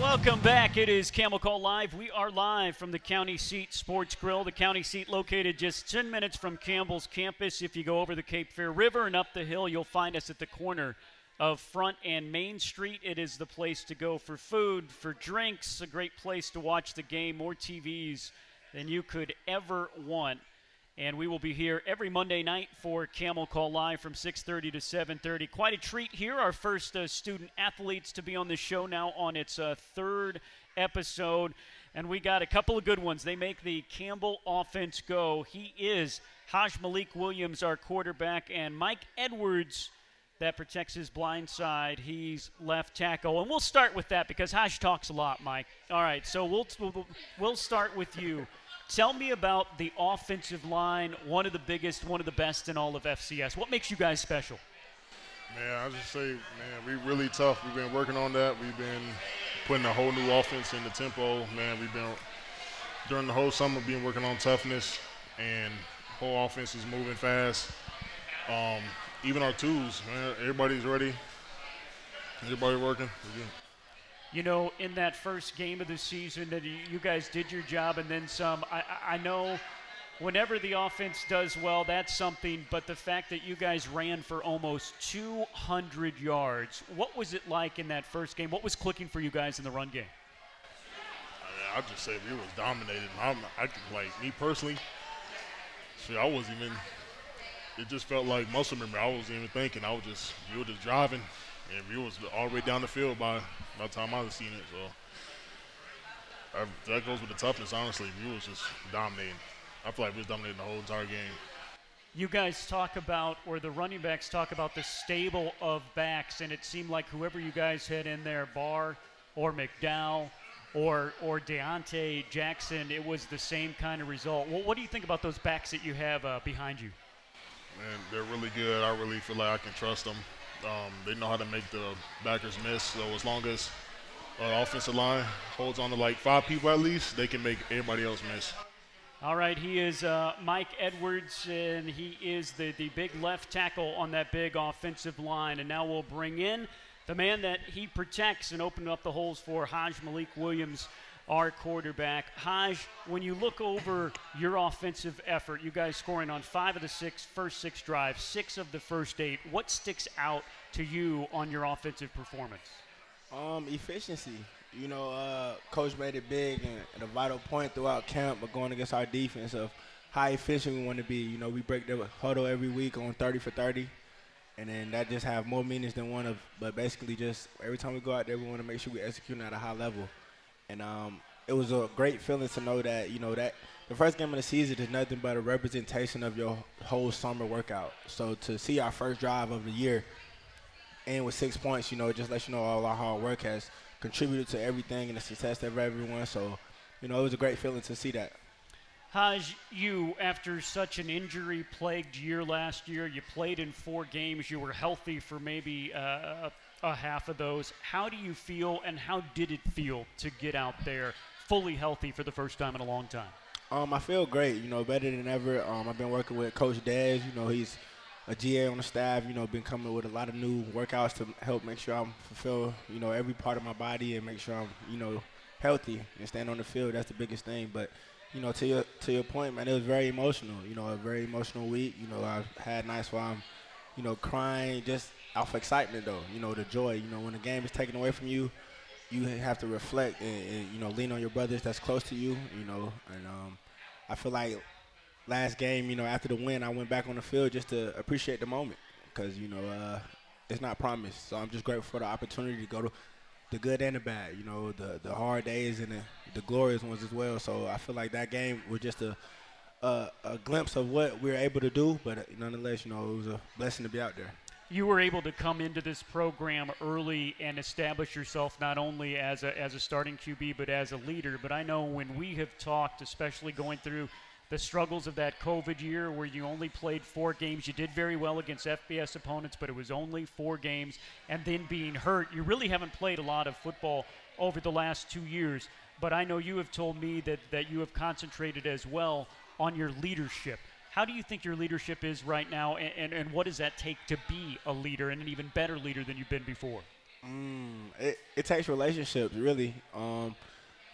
A: Welcome back. It is Camel Call Live. We are live from the County Seat Sports Grill, the county seat located just 10 minutes from Campbell's campus. If you go over the Cape Fear River and up the hill, you'll find us at the corner of Front and Main Street. It is the place to go for food, for drinks, a great place to watch the game, more TVs than you could ever want. And we will be here every Monday night for Camel Call Live from 6:30 to 7:30. Quite a treat here. Our first uh, student athletes to be on the show now on its uh, third episode, and we got a couple of good ones. They make the Campbell offense go. He is Hajj Malik Williams, our quarterback, and Mike Edwards that protects his blind side. He's left tackle, and we'll start with that because Hajj talks a lot, Mike. All right, so we'll we'll, start with you. Tell me about the offensive line, one of the biggest, one of the best in all of FCS. What makes you guys special?
M: Man, I just say, man, we really tough. We've been working on that. We've been putting a whole new offense in the tempo. Man, we've been during the whole summer been working on toughness, and whole offense is moving fast. Um, even our twos, man, everybody's ready. Everybody working.
A: You know, in that first game of the season, that you guys did your job and then some. I, I know whenever the offense does well, that's something. But the fact that you guys ran for almost 200 yards, what was it like in that first game? What was clicking for you guys in the run game?
M: I'll just say we was dominated. I'm, I like me personally. See, I wasn't even. It just felt like muscle memory. I wasn't even thinking. I was just we were just driving, and we was all the way down the field by by the time I was seeing it. So I, that goes with the toughness. Honestly, we was just dominating. I feel like we was dominating the whole entire game.
A: You guys talk about, or the running backs talk about the stable of backs, and it seemed like whoever you guys had in there, Barr or McDowell or or Deontay Jackson, it was the same kind of result. Well, what do you think about those backs that you have uh, behind you?
M: Man, they're really good. I really feel like I can trust them. Um, they know how to make the backers miss. So as long as uh, offensive line holds on to like five people at least, they can make everybody else miss.
A: All right, he is uh, Mike Edwards, and he is the, the big left tackle on that big offensive line. And now we'll bring in the man that he protects and open up the holes for Hajj Malik Williams, our quarterback. Hajj, when you look over your offensive effort, you guys scoring on five of the six first six drives, six of the first eight. What sticks out to you on your offensive performance?
N: Um, efficiency. You know, uh, coach made it big and, and, a vital point throughout camp, but going against our defense of how efficient we want to be. You know, we break the huddle every week on 30 for 30, and then that just have more meanings than one of. But basically, just every time we go out there, we want to make sure we execute at a high level. And um, it was a great feeling to know that you know that the first game of the season is nothing but a representation of your whole summer workout. So to see our first drive of the year end with six points, you know, it just lets you know all our hard work has contributed to everything and the success of everyone. So, you know, it was a great feeling to see that.
A: Hajj, you, after such an injury plagued year last year, you played in four games, you were healthy for maybe uh, a half of those. How do you feel, and how did it feel to get out there fully healthy for the first time in a long time?
N: Um, I feel great, you know, better than ever. Um, I've been working with Coach Dez, you know, he's a GA on the staff, you know, been coming with a lot of new workouts to help make sure I'm fulfill, you know, every part of my body and make sure I'm, you know, healthy and stand on the field. That's the biggest thing. But, you know, to your to your point, man, it was very emotional. You know, a very emotional week. You know, I've had nights where I'm, you know, crying just off excitement though. You know, the joy. You know, when the game is taken away from you, you have to reflect and, and you know lean on your brothers that's close to you. You know, and um, I feel like last game, you know, after the win, I went back on the field just to appreciate the moment because you know uh, it's not promised. So I'm just grateful for the opportunity to go to the good and the bad. You know, the the hard days and the, the glorious ones as well. So I feel like that game was just a a, a glimpse of what we were able to do, but nonetheless, you know, it was a blessing to be out there
A: you were able to come into this program early and establish yourself not only as a, as a starting QB but as a leader. But I know when we have talked, especially going through the struggles of that COVID year where you only played four games. You did very well against FBS opponents, but it was only four games. And then being hurt, you really haven't played a lot of football over the last two years. But I know you have told me that, that you have concentrated as well on your leadership. How do you think your leadership is right now, and, and, and what does that take to be a leader and an even better leader than you've been before?
N: Mm, it, it takes relationships, really. Um,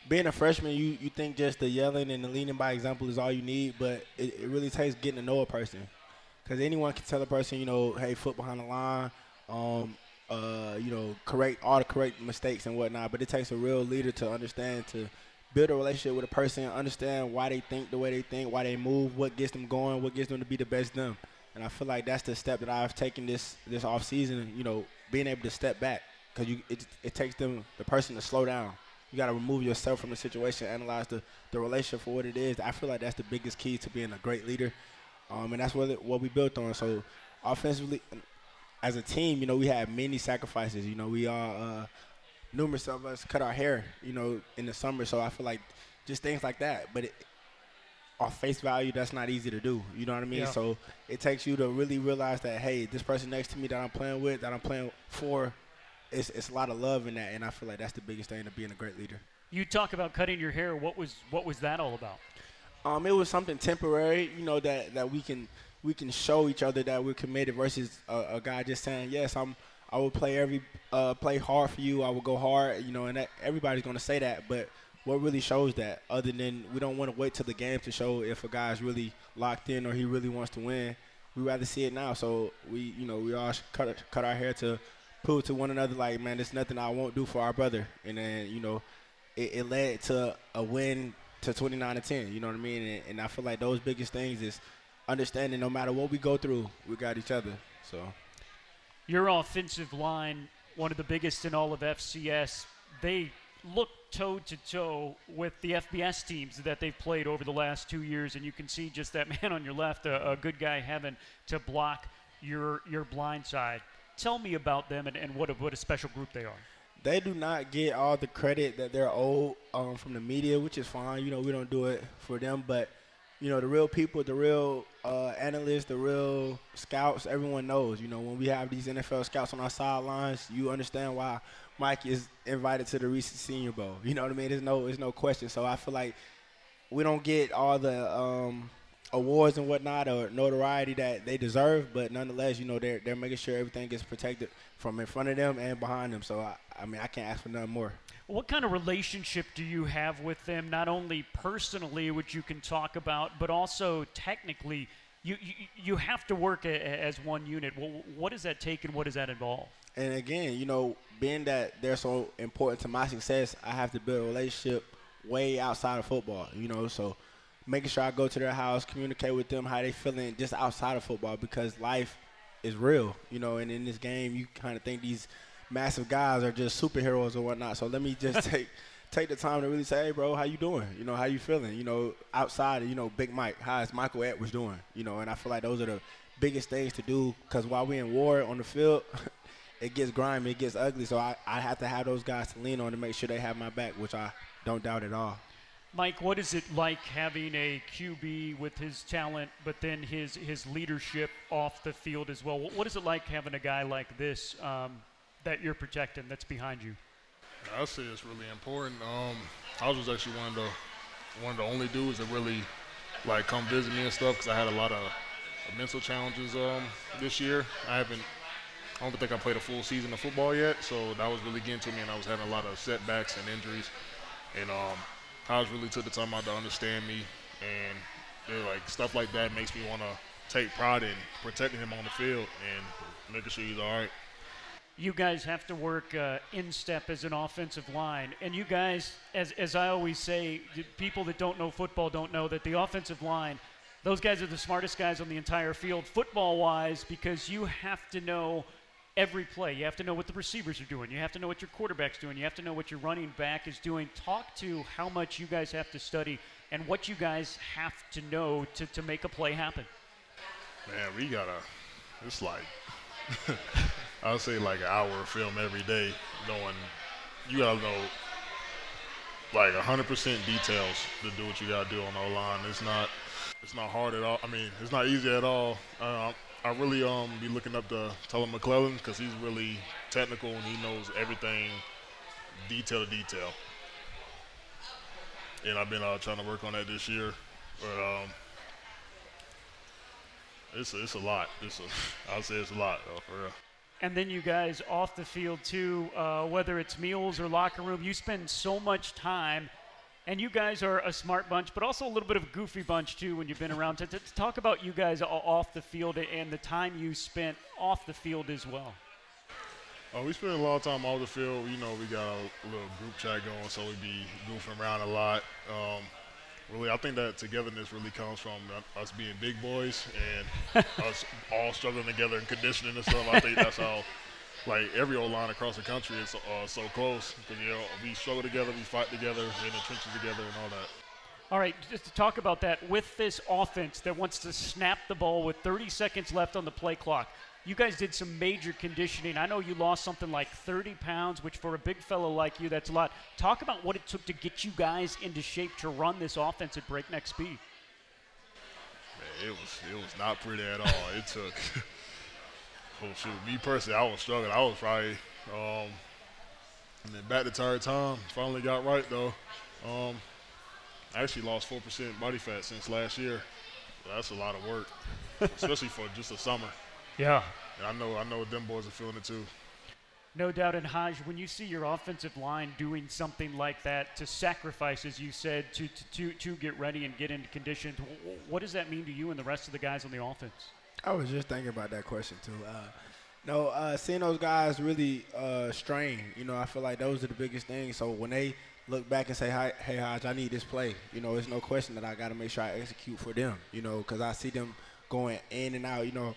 N: being a freshman, you, you think just the yelling and the leading by example is all you need, but it, it really takes getting to know a person. Because anyone can tell a person, you know, hey, foot behind the line, um, uh, you know, correct all the correct mistakes and whatnot. But it takes a real leader to understand to build a relationship with a person, understand why they think the way they think, why they move, what gets them going, what gets them to be the best them. And I feel like that's the step that I've taken this this off season. You know, being able to step back because you it, it takes them the person to slow down. You got to remove yourself from the situation, analyze the, the relationship for what it is. I feel like that's the biggest key to being a great leader, um, and that's what it, what we built on. So, offensively, as a team, you know, we had many sacrifices. You know, we all uh, numerous of us cut our hair, you know, in the summer. So I feel like just things like that. But it, off face value, that's not easy to do. You know what I mean?
A: Yeah.
N: So it takes you to really realize that, hey, this person next to me that I'm playing with, that I'm playing for, it's, it's a lot of love in that. And I feel like that's the biggest thing to being a great leader.
A: You talk about cutting your hair. What was what was that all about?
N: Um, it was something temporary, you know, that, that we can we can show each other that we're committed versus a, a guy just saying, yes, I'm I will play every uh, play hard for you. I will go hard, you know, and that, everybody's going to say that. But what really shows that, other than we don't want to wait till the game to show if a guy's really locked in or he really wants to win. We rather see it now. So we, you know, we all cut cut our hair to prove to one another, like, man, there's nothing I won't do for our brother. And then, you know, it, it led to a win to 29 to 10. You know what I mean? And, and I feel like those biggest things is understanding no matter what we go through, we got each other. So.
A: Your offensive line, one of the biggest in all of FCS, they look toe to toe with the FBS teams that they've played over the last two years, and you can see just that (laughs) man on your left, a, a good guy having to block your your blind side. Tell me about them and, and what a, what a special group they are.
N: They do not get all the credit that they're owed um, from the media, which is fine. You know, we don't do it for them, but you know, the real people, the real uh, analysts, the real scouts, everyone knows. You know, when we have these NFL scouts on our sidelines, you understand why Mike is invited to the recent Senior Bowl. You know what I mean? There's no, there's no question. So I feel like we don't get all the um, awards and whatnot or notoriety that they deserve, but nonetheless, you know, they're they're making sure everything gets protected from in front of them and behind them. So I, I mean, I can't ask for nothing more.
A: What kind of relationship do you have with them, not only personally, which you can talk about, but also technically? You, you, you have to work a, as one unit. Well, what does that take and what does that involve?
N: And again, you know, being that they're so important to my success, I have to build a relationship way outside of football, you know, so making sure I go to their house, communicate with them how they feeling just outside of football because life is real, you know, and in this game you kind of think these massive guys are just superheroes or whatnot. So let me just (laughs) take take the time to really say, hey, bro, how you doing? You know, how you feeling? You know, outside of, you know, Big Mike, how is Michael Edwards doing? You know, and I feel like those are the biggest things to do because while we're in war on the field, (laughs) it gets grimy, it gets ugly. So I, I have to have those guys to lean on to make sure they have my back, which I don't doubt at all.
A: Mike, what is it like having a QB with his talent, but then his his leadership off the field as well? What is it like having a guy like this um, that you're protecting, that's behind you?
M: I say it's really important. Um, I was actually one of the one of the only dudes that really like come visit me and stuff because I had a lot of mental challenges um, this year. I haven't. I don't think I played a full season of football yet, so that was really getting to me, and I was having a lot of setbacks and injuries. And um, really took the time out to understand me, and like stuff like that makes me want to take pride in protecting him on the field and making sure he's all right.
A: You guys have to work uh, in step as an offensive line, and you guys, as as I always say, people that don't know football don't know that the offensive line. Those guys are the smartest guys on the entire field, football wise, because you have to know every play. You have to know what the receivers are doing. You have to know what your quarterback's doing. You have to know what your running back is doing. Talk to how much you guys have to study and what you guys have to know to, to make a play happen.
M: Man, we gotta. It's like (laughs) I would say like an hour of film every day, knowing you gotta know like 100% details to do what you gotta do on the line. It's not. It's not hard at all. I mean, it's not easy at all. Uh, I really um be looking up to Tully McClellan because he's really technical and he knows everything, detail to detail. And I've been uh, trying to work on that this year, but um, it's a, it's a lot. It's a, (laughs) I'll say it's a lot though, for real.
A: And then you guys off the field too, uh, whether it's meals or locker room. You spend so much time, and you guys are a smart bunch, but also a little bit of a goofy bunch too when you've been around. To, to talk about you guys off the field and the time you spent off the field as well.
M: Oh, we spend a lot of time off the field. You know, we got a little group chat going, so we be goofing around a lot. Um, really, I think that togetherness really comes from us being big boys and (laughs) us all struggling together and conditioning and stuff. I think that's how, like, every old line across the country is uh, so close because you know we struggle together, we fight together, we're in the trenches together, and all that.
A: All right, just to talk about that with this offense that wants to snap the ball with 30 seconds left on the play clock. You guys did some major conditioning. I know you lost something like 30 pounds, which for a big fellow like you, that's a lot. Talk about what it took to get you guys into shape to run this offense at breakneck speed.
M: Man, it was it was not pretty at all. it took. (laughs) oh shoot, me personally, I was struggling. I was probably. Um, and then back to tired time. Finally got right though. Um, I actually lost four percent body fat since last year. That's a lot of work, (laughs) especially for just a summer.
A: Yeah.
M: And I know I know them boys are feeling it too.
A: No doubt. And Hajj, when you see your offensive line doing something like that to sacrifice, as you said, to, to, to, to get ready and get into condition, what does that mean to you and the rest of the guys on the offense?
N: I was just thinking about that question too. Uh, no, uh, seeing those guys really uh, strain, you know, I feel like those are the biggest things. So when they look back and say, "Hey, Hajj, I need this play," you know, it's no question that I got to make sure I execute for them, you know, because I see them going in and out, you know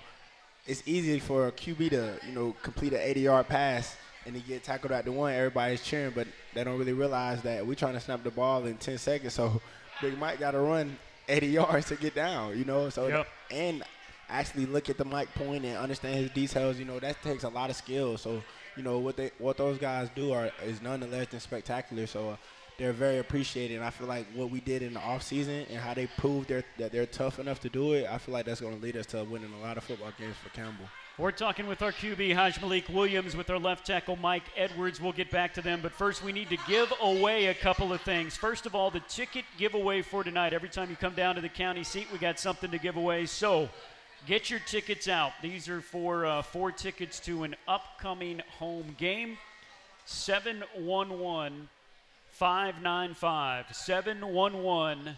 N: it's easy for a QB to, you know, complete an 80-yard pass and he get tackled at the one. Everybody's cheering, but they don't really realize that we're trying to snap the ball in 10 seconds. So Big Mike got to run 80 (laughs) yards to get down, you know. So
A: yep.
N: and actually look at the mic point and understand his details. You know, that takes a lot of skill. So you know what they what those guys do are is none the less than spectacular. So. Uh, they're very appreciated. And I feel like what we did in the off season and how they proved they're, that they're tough enough to do it, I feel like that's going to lead us to winning a lot of football games for Campbell.
A: We're talking with our QB, Hajj-Malik Williams, with our left tackle, Mike Edwards. We'll get back to them, but first we need to give away a couple of things. First of all, the ticket giveaway for tonight. Every time you come down to the county seat, we got something to give away. So get your tickets out. These are for uh, four tickets to an upcoming home game. 711 595 711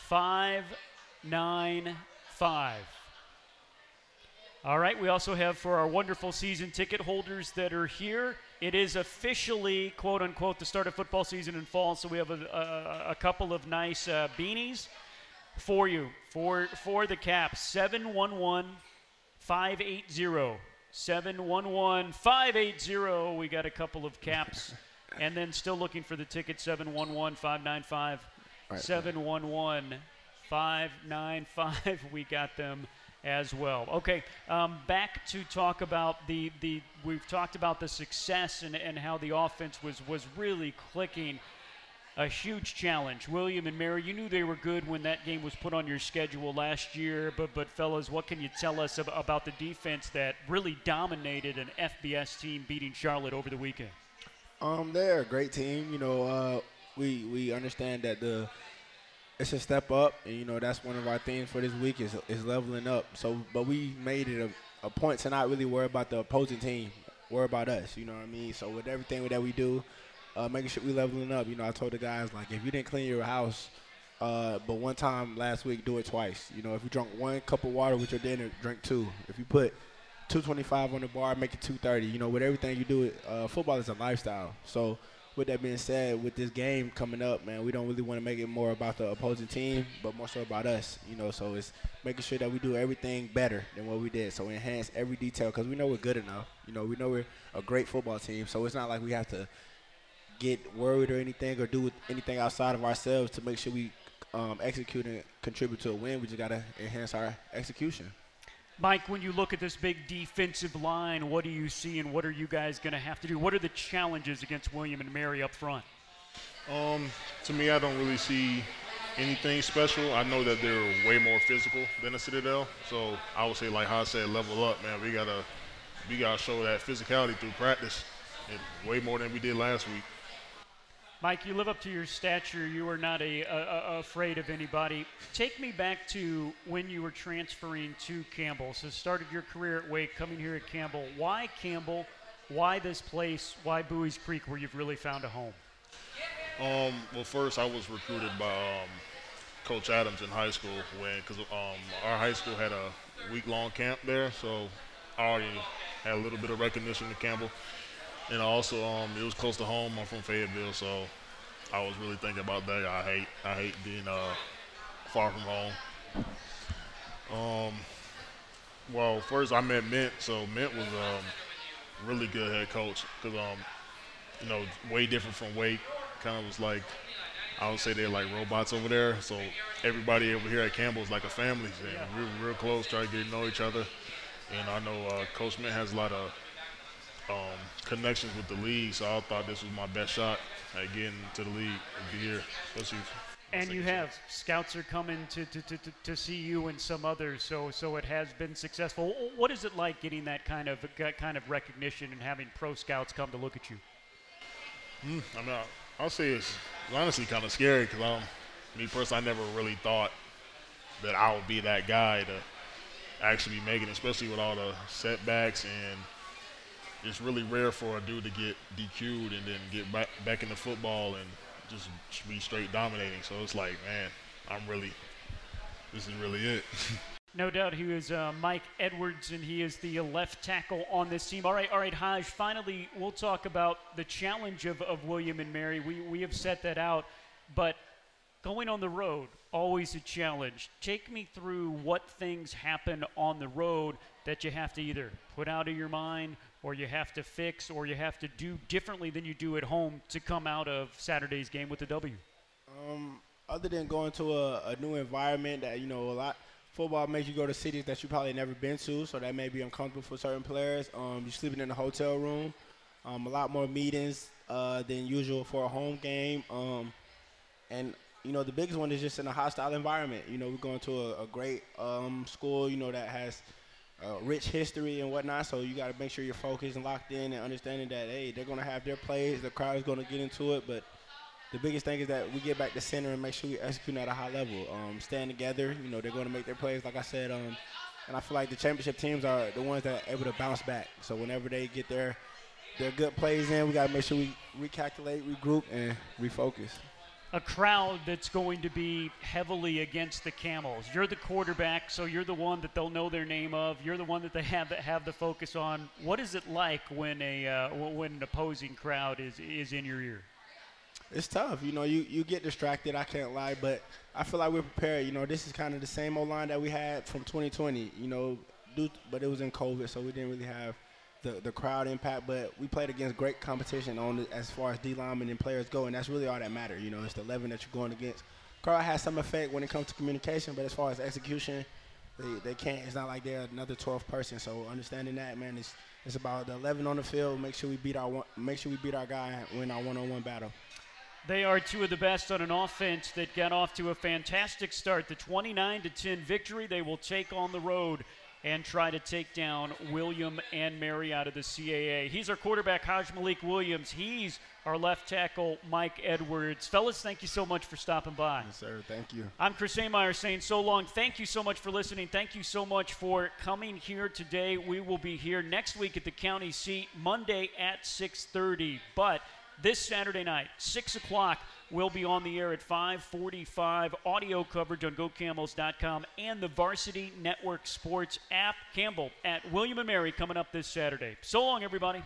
A: 595. All right, we also have for our wonderful season ticket holders that are here, it is officially, quote unquote, the start of football season in fall. So we have a, a, a couple of nice uh, beanies for you for, for the cap 711 580. 711 580. We got a couple of caps. And then still looking for the ticket 711 595 711 595. (laughs) We got them as well. Okay, um, back to talk about the, the we've talked about the success and, and how the offense was, was really clicking. A huge challenge. William and Mary, you knew they were good when that game was put on your schedule last year, but, but fellas, what can you tell us ab- about the defense that really dominated an FBS team beating Charlotte over the weekend?
N: Um, they're a great team. You know, uh, we we understand that the it's a step up, and you know that's one of our things for this week is is leveling up. So, but we made it a, a point to not really worry about the opposing team, worry about us. You know what I mean? So with everything that we do, uh, making sure we leveling up. You know, I told the guys like if you didn't clean your house. Uh, but one time last week, do it twice. You know, if you drunk one cup of water with your dinner, drink two. If you put 225 on the bar, make it 230. You know, with everything you do, uh, football is a lifestyle. So, with that being said, with this game coming up, man, we don't really want to make it more about the opposing team, but more so about us. You know, so it's making sure that we do everything better than what we did. So enhance every detail because we know we're good enough. You know, we know we're a great football team. So it's not like we have to get worried or anything or do anything outside of ourselves to make sure we um, execute and contribute to a win. We just got to enhance our execution.
A: Mike, when you look at this big defensive line, what do you see and what are you guys going to have to do? What are the challenges against William and Mary up front?
M: Um, to me, I don't really see anything special. I know that they're way more physical than the Citadel, so I would say, like I said, level up, man. We gotta, we gotta show that physicality through practice, and way more than we did last week.
A: Mike, you live up to your stature. You are not a, a, a, afraid of anybody. Take me back to when you were transferring to Campbell. So, started your career at Wake, coming here at Campbell. Why Campbell? Why this place? Why Buies Creek, where you've really found a home?
M: Um, well, first I was recruited by um, Coach Adams in high school when, because um, our high school had a week-long camp there, so I already had a little bit of recognition to Campbell and also um, it was close to home. I'm from Fayetteville, so I was really thinking about that. I hate I hate being uh, far from home. Um, well, first I met Mint, so Mint was um, really good head coach because um, you know way different from Wake. Kind of was like I would say they're like robots over there. So everybody over here at Campbell is like a family. And we're real close, try to get to know each other. And I know uh, Coach Mint has a lot of um, connections with the league, so I thought this was my best shot at getting to the league of the year, especially.
A: And you have scouts are coming to, to, to, to, see you and some others, so so it has been successful. What is it like getting that kind of kind of recognition and having pro scouts come to look at you?
M: Mm, I mean, I'll say it's honestly kind of scary because I'm me personally, I never really thought that I would be that guy to actually be making, especially with all the setbacks and it's really rare for a dude to get DQ'd and then get back, back into football and just be straight dominating. So it's like, man, I'm really, this is really it. (laughs)
A: No doubt he is uh, Mike Edwards, and he is the left tackle on this team. All right, all right, Hajj, finally, we'll talk about the challenge of, of William and Mary. We, we have set that out, but going on the road, always a challenge. Take me through what things happen on the road that you have to either put out of your mind or you have to fix or you have to do differently than you do at home to come out of Saturday's game with the W?
N: Um, other than going to a, a, new environment that you know a lot football makes you go to cities that you probably never been to, so that may be uncomfortable for certain players. Um, you're sleeping in a hotel room, um, a lot more meetings uh, than usual for a home game, um, and you know the biggest one is just in a hostile environment. You know we're going to a, a great um, school, you know that has uh, rich history and whatnot. So you got to make sure you're focused and locked in and understanding that hey, they're gonna have their plays. The crowd is gonna get into it, but the biggest thing is that we get back to center and make sure we execute at a high level. Um, stand together. You know they're gonna make their plays, like I said. Um, and I feel like the championship teams are the ones that are able to bounce back. So whenever they get their their good plays in, we got to make sure we recalculate, regroup, and refocus
A: a crowd that's going to be heavily against the Camels. You're the quarterback, so you're the one that they'll know their name of. You're the one that they have that have the focus on. What is it like when a uh, when an opposing crowd is is in your ear?
N: It's tough, you know. You you get distracted. I can't lie, but I feel like we're prepared. You know, this is kind of the same old line that we had from 2020. You know, but it was in COVID, so we didn't really have the, the crowd impact, but we played against great competition on the, as far as D linemen and players go, and that's really all that matter. You know, it's the 11 that you're going against. Crowd has some effect when it comes to communication, but as far as execution, they, they can't. It's not like they're another 12th person. So understanding that, man, it's it's about the 11 on the field. Make sure we beat our one, make sure we beat our guy and win our one-on-one battle.
A: They are two of the best on an offense that got off to a fantastic start. The 29 to 10 victory. They will take on the road and try to take down William and Mary out of the CAA. He's our quarterback, Hajj Malik Williams. He's our left tackle, Mike Edwards. Fellas, thank you so much for stopping by.
N: Yes, sir. Thank you.
A: I'm Chris Ameyer saying so long. Thank you so much for listening. Thank you so much for coming here today. We will be here next week at the county seat, Monday at 6.30. But this Saturday night, 6 o'clock, will be on the air at 545. Audio coverage on GoCamels.com and the Varsity Network Sports app. Campbell at William & Mary coming up this Saturday. So long, everybody.